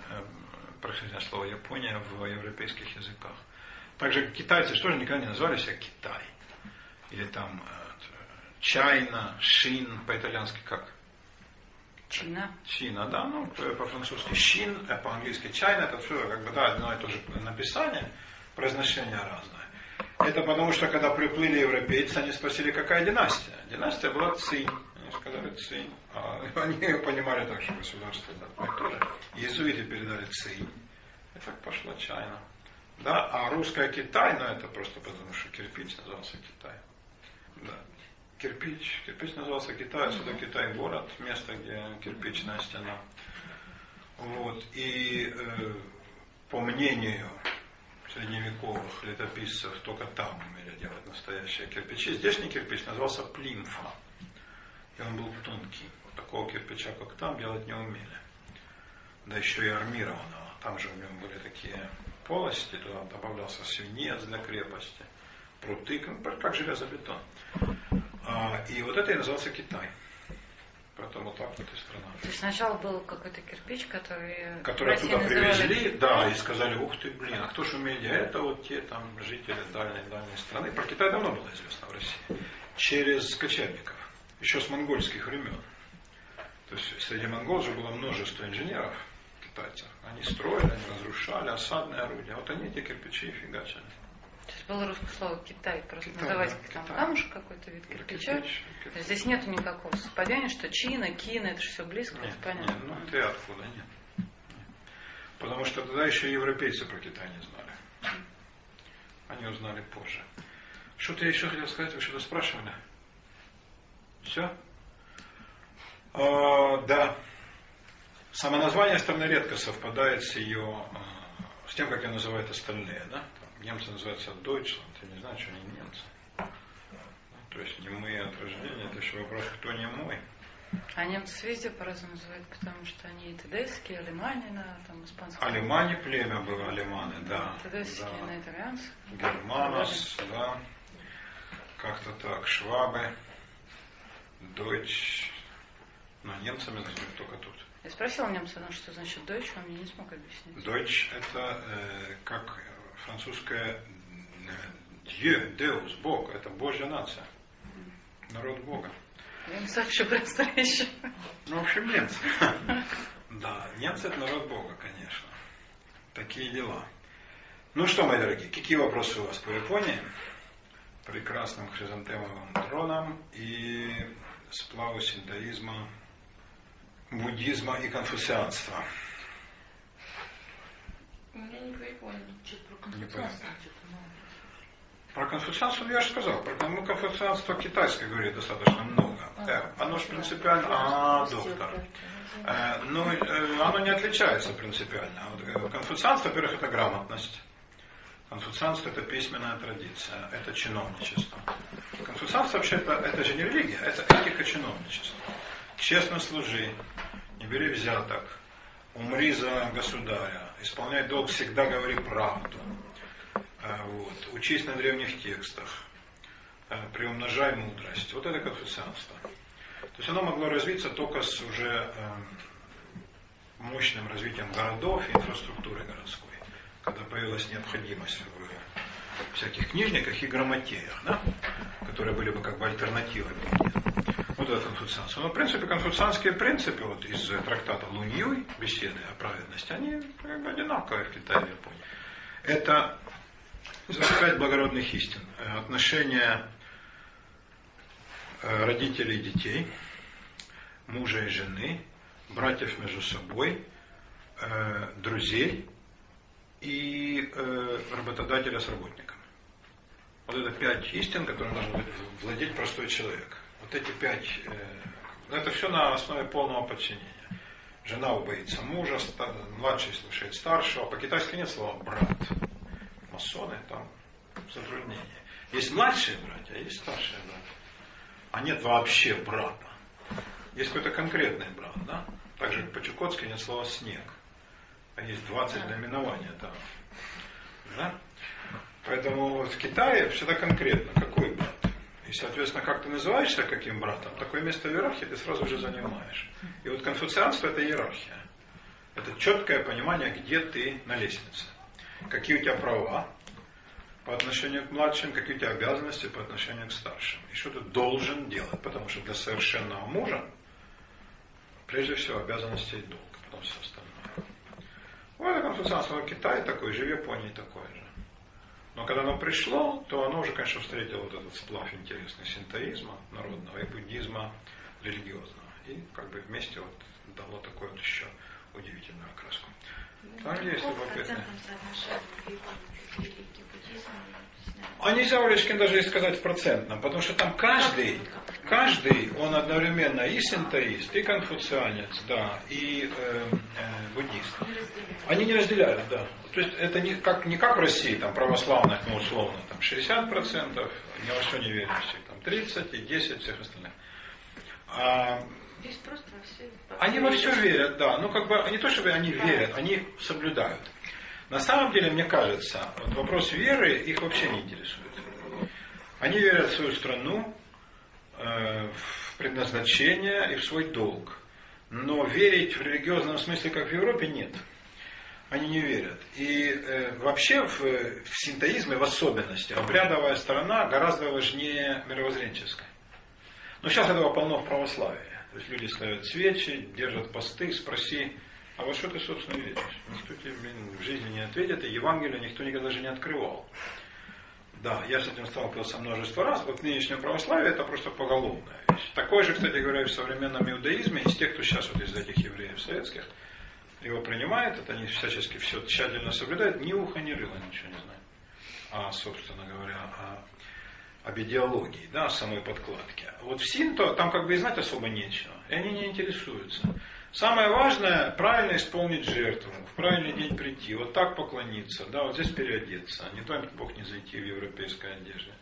происхождения слова Япония в европейских языках. Также китайцы что же никогда не называли себя Китай. Или там Чайна, Шин, по-итальянски как? Чина. Чина, да, ну по-французски Шин, а по-английски Чайна, это все как бы да, одно и то же написание, произношение разное. Это потому, что когда приплыли европейцы, они спросили, какая династия. Династия была Цинь. Они сказали Цинь. А они понимали так, что государство да, тоже. Иезуиты передали Цинь. И так пошла Чайна. Да, а русская Китай, ну это просто потому, что кирпич назывался Китай. Да. Кирпич, кирпич назывался Китай, отсюда Китай город, место, где кирпичная стена. Вот. И э, по мнению средневековых летописцев только там умели делать настоящие кирпичи. Здешний кирпич назывался плимфа. И он был тонкий. Вот такого кирпича, как там, делать не умели. Да еще и армированного. Там же в нем были такие полости, туда добавлялся свинец для крепости, пруты, как железобетон. А, и вот это и назывался Китай. Поэтому вот так вот и страна. То есть сначала был какой-то кирпич, который... Который оттуда привезли, да, и сказали, ух ты, блин, а кто же умеет? А это вот те там жители дальней-дальней страны. Про Китай давно было известно в России. Через кочевников. Еще с монгольских времен. То есть среди монгол же было множество инженеров, китайцев. Они строили, они разрушали осадные орудия. Вот они эти кирпичи фигачили. Русское слово Китай, просто Китай, называть да, там Китай. камушек какой-то вид кирпича. Кирпич, кирпич. Здесь нет никакого совпадения, что Чина, Кина, это же все близко, нет, это понятно. Нет, ну ты откуда, нет. нет. Потому что тогда еще европейцы про Китай не знали. Они узнали позже. Что-то я еще хотел сказать, вы что-то спрашивали? Все? А, да. Само название страны редко совпадает с ее, а, с тем, как ее называют остальные, да? Немцы называются Deutschland, я не знаю, что они немцы. То есть не мы от рождения, это еще вопрос, кто не мой. А немцы везде по-разному называют, потому что они и тедесские, на там, испанском. Алимане племя было, алиманы, да. Тедесские да. на итальянском. Германос, да. Как-то так, швабы, дойч. Но немцами называют только тут. Я спросила немца, ну, что значит Deutsch, он мне не смог объяснить. Deutsch это э, как французское Dieu, Deus, Бог, это Божья нация, народ Бога. Я не просто еще. Ну, в общем, немцы. Да, немцы это народ Бога, конечно. Такие дела. Ну что, мои дорогие, какие вопросы у вас по Японии? Прекрасным хризантемовым троном и сплаву синтоизма, буддизма и конфуцианства. У меня не по Японии. Что-то про конфуцианство, что-то Про конфуцианство я же сказал. Про ну, конфуцианство китайское говорит достаточно много. Э, оно же принципиально... А, доктор. Э, ну, э, оно не отличается принципиально. Вот, конфуцианство, во-первых, это грамотность. Конфуцианство это письменная традиция, это чиновничество. Конфуцианство вообще это, это же не религия, это этика чиновничества. Честно служи, не бери взяток, умри за государя, исполняй долг, всегда говори правду. Э, вот. Учись на древних текстах, э, приумножай мудрость. Вот это конфуцианство. То есть оно могло развиться только с уже э, мощным развитием городов и инфраструктуры городской когда появилась необходимость в всяких книжниках и грамотеях, да, которые были бы как бы альтернативой Вот это конфуцианство. Но, в принципе, конфуцианские принципы вот из трактата Луньюй, беседы о праведности, они как бы одинаковые в Китае и Японии. Это пять благородных истин. Отношения э, родителей и детей, мужа и жены, братьев между собой, э, друзей – и э, работодателя с работником. Вот это пять истин, которыми должен владеть простой человек. Вот эти пять, э, это все на основе полного подчинения. Жена убоится мужа, младший слушает старшего. По-китайски нет слова брат. Масоны там затруднение. Есть младшие братья, а есть старшие братья. А нет вообще брата. Есть какой-то конкретный брат, да? Так же, как по-чукотски нет слова снег а есть 20 наименований там. Да? Поэтому вот в Китае всегда конкретно, какой брат. И, соответственно, как ты называешься каким братом, такое место в иерархии ты сразу же занимаешь. И вот конфуцианство это иерархия. Это четкое понимание, где ты на лестнице. Какие у тебя права по отношению к младшим, какие у тебя обязанности по отношению к старшим. И что ты должен делать. Потому что для совершенного мужа прежде всего обязанности и долг, потом все остальное. Ну, это конфуцианство Китай такой же, в Японии такое же. Но когда оно пришло, то оно уже, конечно, встретило вот этот сплав интересный синтоизма народного и буддизма религиозного. И как бы вместе вот дало такую вот еще удивительную окраску. Там есть любопытное. А нельзя, Олечкин, даже и сказать в процентном, потому что там каждый, каждый, он одновременно и синтоист, и конфуцианец, да, и э, э, буддист. Они не разделяют, да. То есть это не как, не как в России, там, православных, ну, условно, там, 60%, ни во что не верующих, там, 30 и 10 всех остальных. А, Здесь просто все... Они во все верят, да. Ну, как бы, не то, чтобы они верят, они соблюдают. На самом деле, мне кажется, вот вопрос веры их вообще не интересует. Они верят в свою страну, э, в предназначение и в свой долг. Но верить в религиозном смысле, как в Европе, нет. Они не верят. И э, вообще в, в синтоизме в особенности обрядовая сторона гораздо важнее мировоззренческой. Но сейчас этого полно в православии. То есть люди ставят свечи, держат посты, спроси, а во что ты, собственно, веришь? Никто тебе, в жизни не ответит, и Евангелие никто никогда даже не открывал. Да, я с этим сталкивался множество раз. Вот нынешнее православие это просто поголовная вещь. Такое же, кстати говоря, в современном иудаизме, из тех, кто сейчас вот из этих евреев советских, его принимает, это они всячески все тщательно соблюдают, ни уха, ни рыла ничего не знают. А, собственно говоря, о, об идеологии, да, о самой подкладке. Вот в Синто там как бы и знать особо нечего, и они не интересуются. Самое важное, правильно исполнить жертву, в правильный день прийти, вот так поклониться, да, вот здесь переодеться, не то Бог не зайти в европейской одежде.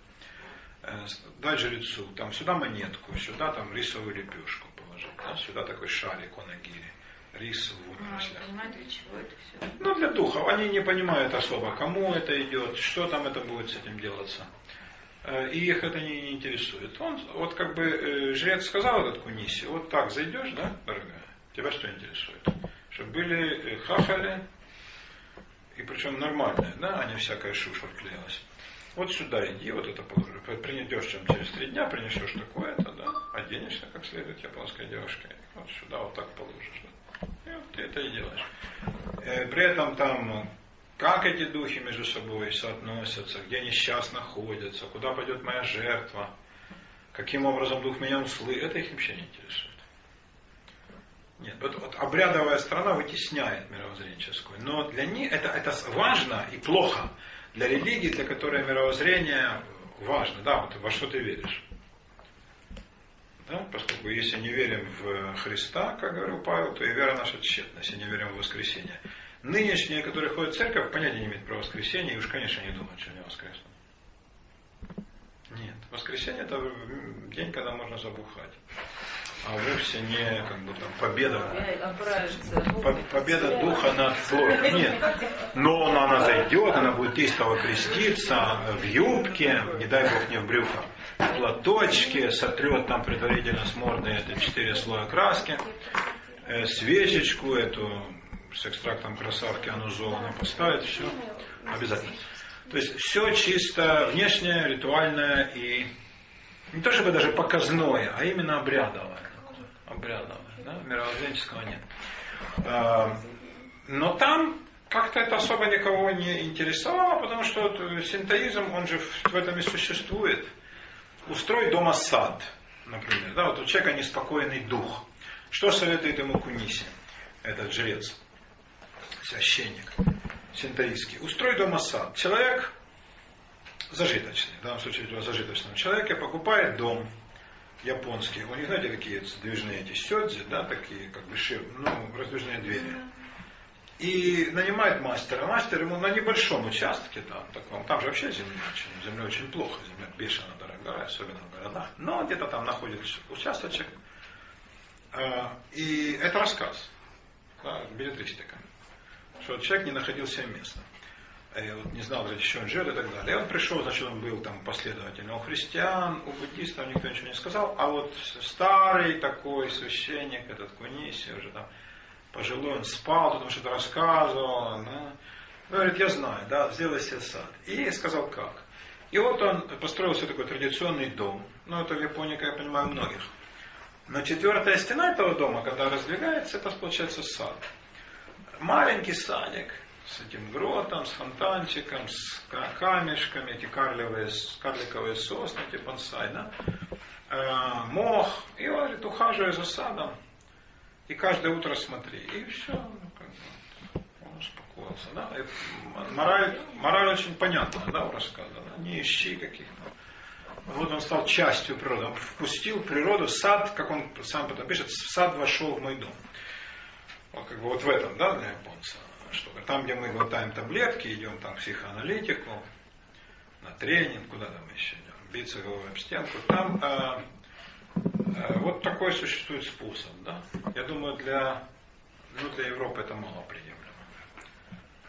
Э, дать жрецу, там сюда монетку, сюда там рисовую лепешку положить, да, сюда такой шарик о нагире, рис в. А, это все? Ну, для духов. Они не понимают особо, кому это идет, что там это будет с этим делаться. Э, и их это не, не интересует. Он, вот как бы э, жрец сказал этот куниси, вот так зайдешь, да, дорогая, Тебя что интересует? Чтобы были э, хахали, и причем нормальные, да, а не всякая шушер клеилась. Вот сюда иди, вот это положи. Принесешь чем через три дня, принесешь такое-то, да, оденешься как следует японской девушке. Вот сюда вот так положишь. Да. И вот ты это и делаешь. При этом там как эти духи между собой соотносятся, где они сейчас находятся, куда пойдет моя жертва, каким образом дух меня услышит, это их вообще не интересует. Нет, вот, вот обрядовая страна вытесняет мировоззренческую, но для них это, это важно и плохо. Для религии, для которой мировоззрение важно, да, вот во что ты веришь. Да, поскольку если не верим в Христа, как говорил Павел, то и вера наша тщетна, если не верим в воскресение. Нынешние, которые ходят в церковь, понятия не имеют про воскресение, и уж, конечно, не думают, что они воскреснут. Нет, воскресенье это день, когда можно забухать. А вовсе не как бы там победа. победа духа над плотью. Нет. Но она, она зайдет, она будет истово креститься в юбке, не дай бог не в брюхо, в платочке, сотрет там предварительно с морды это четыре слоя краски, э, свечечку эту с экстрактом красавки анузола поставит, все обязательно. То есть все чисто внешнее, ритуальное и не то чтобы даже показное, а именно обрядовое. Обрядовое, да? мировоззренческого нет. А, но там как-то это особо никого не интересовало, потому что синтоизм, он же в этом и существует. Устрой дома сад, например. Да, вот у человека неспокойный дух. Что советует ему Куниси, этот жрец? Священник синтаистский, устрой дома сад. Человек зажиточный, в данном случае о зажиточном человеке, покупает дом японский. У них, знаете, такие сдвижные эти сёдзи, да, такие как бы шир, ну, раздвижные двери. И нанимает мастера. Мастер ему на небольшом участке, там, таком, там же вообще земля очень, земля очень плохо, земля бешено дорогая, особенно в городах. Но где-то там находится участочек. А, и это рассказ, да, билетристика что человек не находил себе места. И вот не знал, где еще он живет и так далее. И он пришел, значит, он был там последовательно у христиан, у буддистов никто ничего не сказал, а вот старый такой священник, этот Куниси, уже там пожилой, он спал, потому что-то рассказывал. Да. Говорит, я знаю, да, сделай себе сад. И сказал, как. И вот он построил себе такой традиционный дом. Ну, это в Японии, как я понимаю, многих. Но четвертая стена этого дома, когда раздвигается, это получается сад маленький садик с этим гротом, с фонтанчиком, с камешками, эти карликовые, карликовые сосны, эти бонсай, да? э, мох, и он говорит, ухаживай за садом, и каждое утро смотри, и все, ну, как бы, он успокоился, да, и мораль, мораль очень понятна, да, у рассказа, да? не ищи каких-то вот он стал частью природы. Он впустил природу, сад, как он сам потом пишет, сад вошел в мой дом. Вот как бы вот в этом, да, для японца штука. Там, где мы глотаем таблетки, идем там к психоаналитику, на тренинг, куда там еще идем, биться головой об стенку, там э, э, вот такой существует способ, да. Я думаю, для, ну, для Европы это мало приемлемо.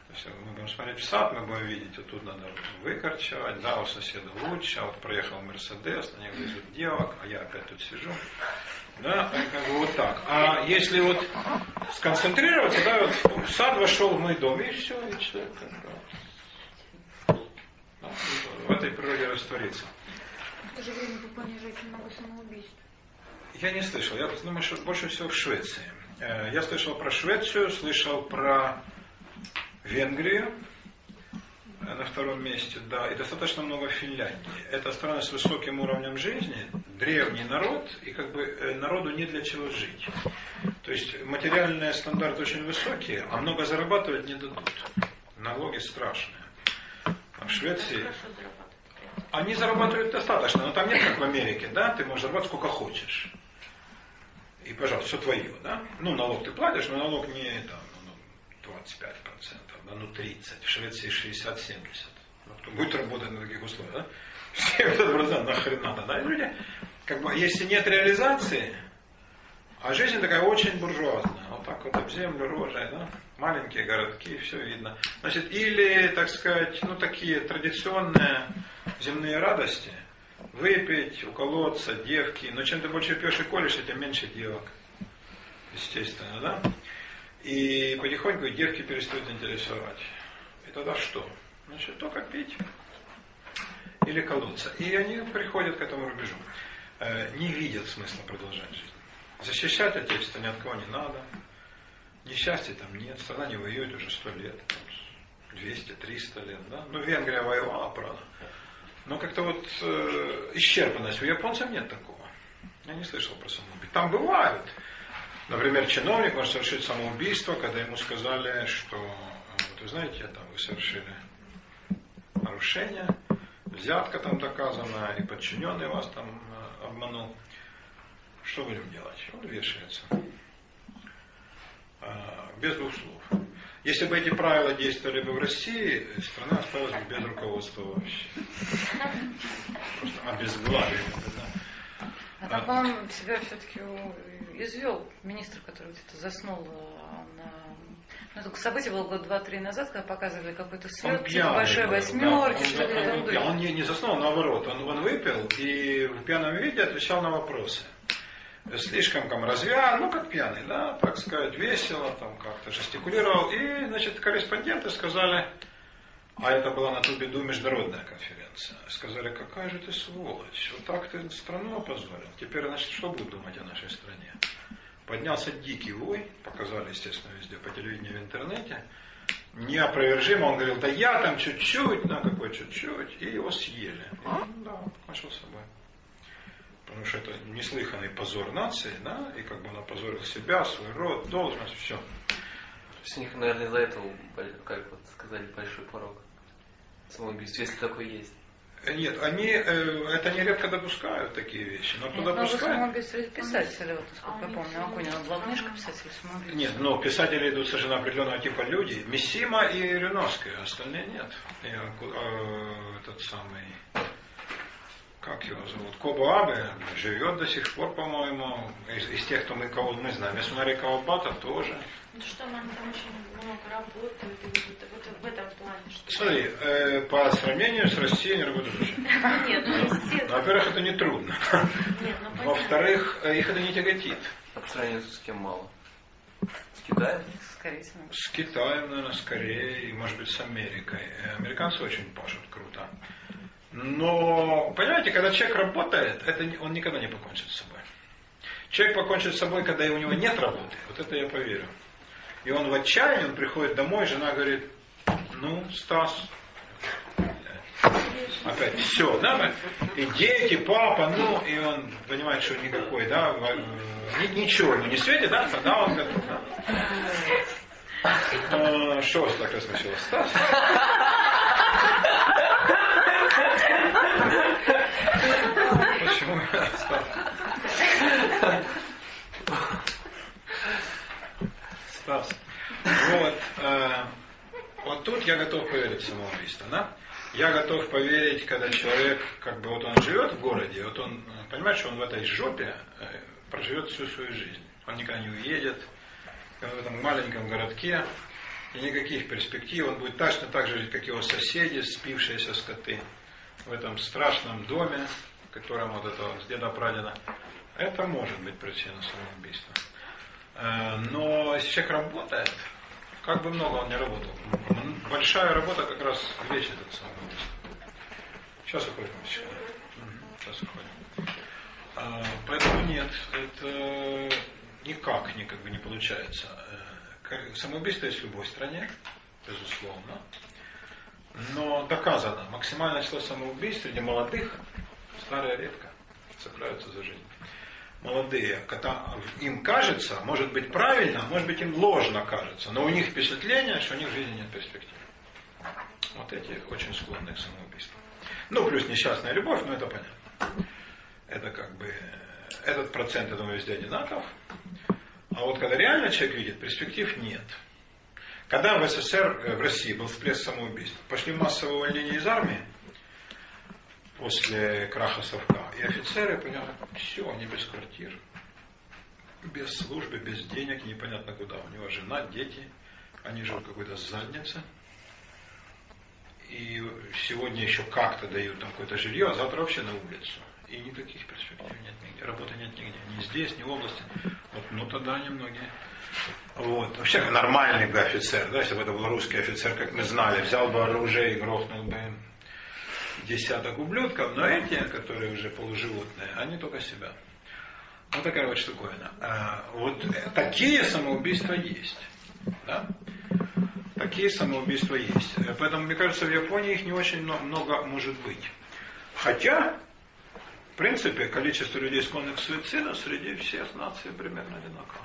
То есть мы будем смотреть в сад, мы будем видеть, вот тут надо выкорчевать, да, у соседа лучше, а вот проехал Мерседес, на него везут девок, а я опять тут сижу. Да, как бы вот так. А если вот сконцентрироваться, да, вот в сад вошел в мой дом, и все, и человек да, в этой природе растворится. В то же время очень много самоубийств. Я не слышал. Я думаю, что больше всего в Швеции. Э, я слышал про Швецию, слышал про Венгрию, на втором месте, да, и достаточно много Финляндии. Это страна с высоким уровнем жизни, древний народ, и как бы э, народу не для чего жить. То есть материальные стандарты очень высокие, а много зарабатывать не дадут. Налоги страшные. А в Швеции... Они зарабатывают достаточно, но там нет как в Америке, да, ты можешь зарабатывать сколько хочешь. И, пожалуйста, все твое, да. Ну, налог ты платишь, но налог не там, 25%, да, ну 30%, в Швеции 60-70%. Ну, кто будет работать на таких условиях, да? 70% нахрен надо, да? И люди, как бы, если нет реализации, а жизнь такая очень буржуазная, вот так вот об землю рожей, да? маленькие городки, все видно. Значит, или, так сказать, ну такие традиционные земные радости, выпить, уколоться, девки, но чем ты больше пьешь и колешь, тем меньше девок. Естественно, да? И потихоньку девки перестают интересовать. И тогда что? Значит, только пить или колоться. И они приходят к этому рубежу. Э, не видят смысла продолжать жизнь. Защищать Отечество ни от кого не надо. Несчастья там нет. Страна не воюет уже сто лет. 200-300 лет. Да? Ну, Венгрия воевала, правда. Но как-то вот э, исчерпанность. У японцев нет такого. Я не слышал про самоубийство. Там бывают. Например, чиновник может совершить самоубийство, когда ему сказали, что, вот вы знаете, там вы совершили нарушение, взятка там доказана, и подчиненный вас там э, обманул. Что будем делать? Он вешается. А, без двух слов. Если бы эти правила действовали бы в России, страна осталась бы без руководства вообще. Просто обезглавили. А там, по-моему, себя все-таки извел министр, который где-то заснул э, на ну, только событие было год два-три назад, когда показывали какой-то слет, типа большой восьмерки, что то он, он, он не, не заснул, наоборот, он, он выпил и в пьяном виде отвечал на вопросы. Слишком там развян, ну как пьяный, да, так сказать, весело, там как-то жестикулировал. И, значит, корреспонденты сказали, а это была на ту беду международная конференция. Сказали, какая же ты сволочь, вот так ты страну опозорил. Теперь, значит, что будут думать о нашей стране? Поднялся дикий вой, показали, естественно, везде по телевидению в интернете. Неопровержимо, он говорил, да я там чуть-чуть, на какой чуть-чуть, и его съели. И, да, покончил с собой. Потому что это неслыханный позор нации, да, и как бы он опозорил себя, свой род, должность, все. С них, наверное, из-за этого, как вот сказали, большой порог самоубийства, если такой есть. Нет, они э, это нередко допускают такие вещи. Но кто допускает? самоубийство писатели, вот, насколько я помню. Акунина была книжка писатель самоубийство. Нет, но писатели идут совершенно определенного типа люди. Миссима и Рюновская, остальные нет. И, э, этот самый как его зовут, Кобо Абе, живет до сих пор, по-моему, из, из тех, кто мы, кого мы знаем. Ясунари Кавабата тоже. Ну что, нам там очень много работают, и вот, вот в этом плане. Что Смотри, э, по сравнению с Россией не работают очень. Нет, ну естественно. Во-первых, это не трудно. Нет, ну Во-вторых, э, их это не тяготит. По сравнению с кем мало? С Китаем? Скорее С Китаем, наверное, скорее, и, может быть, с Америкой. Американцы очень пашут круто. Но, понимаете, когда человек работает, это, он никогда не покончит с собой. Человек покончит с собой, когда у него нет работы. Вот это я поверю. И он в отчаянии, он приходит домой, жена говорит, ну, Стас, опять все, да, и дети, папа, ну, и он понимает, что никакой, да, ничего ему не светит, да, тогда он говорит, да. Что вас так рассмешило, Стас? Стас. Вот, э, вот тут я готов поверить в самоубийство, да? Я готов поверить, когда человек, как бы вот он живет в городе, вот он понимает, что он в этой жопе э, проживет всю свою жизнь. Он никогда не уедет, он в этом маленьком городке, и никаких перспектив, он будет точно так же жить, как его соседи, спившиеся скоты в этом страшном доме, в котором вот это с деда прадеда, это может быть причина самоубийства. Э, но если человек работает, как бы много он не работал, большая работа как раз лечит это самоубийство. Сейчас уходим. Сейчас уходим. Э, поэтому нет, это никак никак бы не получается. Э, самоубийство есть в любой стране, безусловно. Но доказано, максимальное число самоубийств среди молодых, старые редко цепляются за жизнь. Молодые, им кажется, может быть правильно, может быть им ложно кажется, но у них впечатление, что у них в жизни нет перспектив. Вот эти очень склонны к самоубийству. Ну, плюс несчастная любовь, но это понятно. Это как бы, этот процент, я думаю, везде одинаков. А вот когда реально человек видит, перспектив нет. Когда в СССР, э, в России был всплеск самоубийств, пошли массовые увольнения из армии после краха совка. И офицеры поняли, все, они без квартир, без службы, без денег, непонятно куда. У него жена, дети, они живут какой-то заднице. И сегодня еще как-то дают там какое-то жилье, а завтра вообще на улицу. И никаких перспектив нет нигде. Работы нет нигде. Ни здесь, ни в области. Вот, ну тогда немногие. Вот. Вообще нормальный бы офицер, да, если бы это был русский офицер, как мы знали, взял бы оружие и грохнул бы десяток ублюдков, но эти, которые уже полуживотные, они только себя. Вот такая вот штуковина. А, вот такие самоубийства есть. Да? Такие самоубийства есть. Поэтому, мне кажется, в Японии их не очень много может быть. Хотя, в принципе, количество людей, склонных к суициду, среди всех наций примерно одинаково.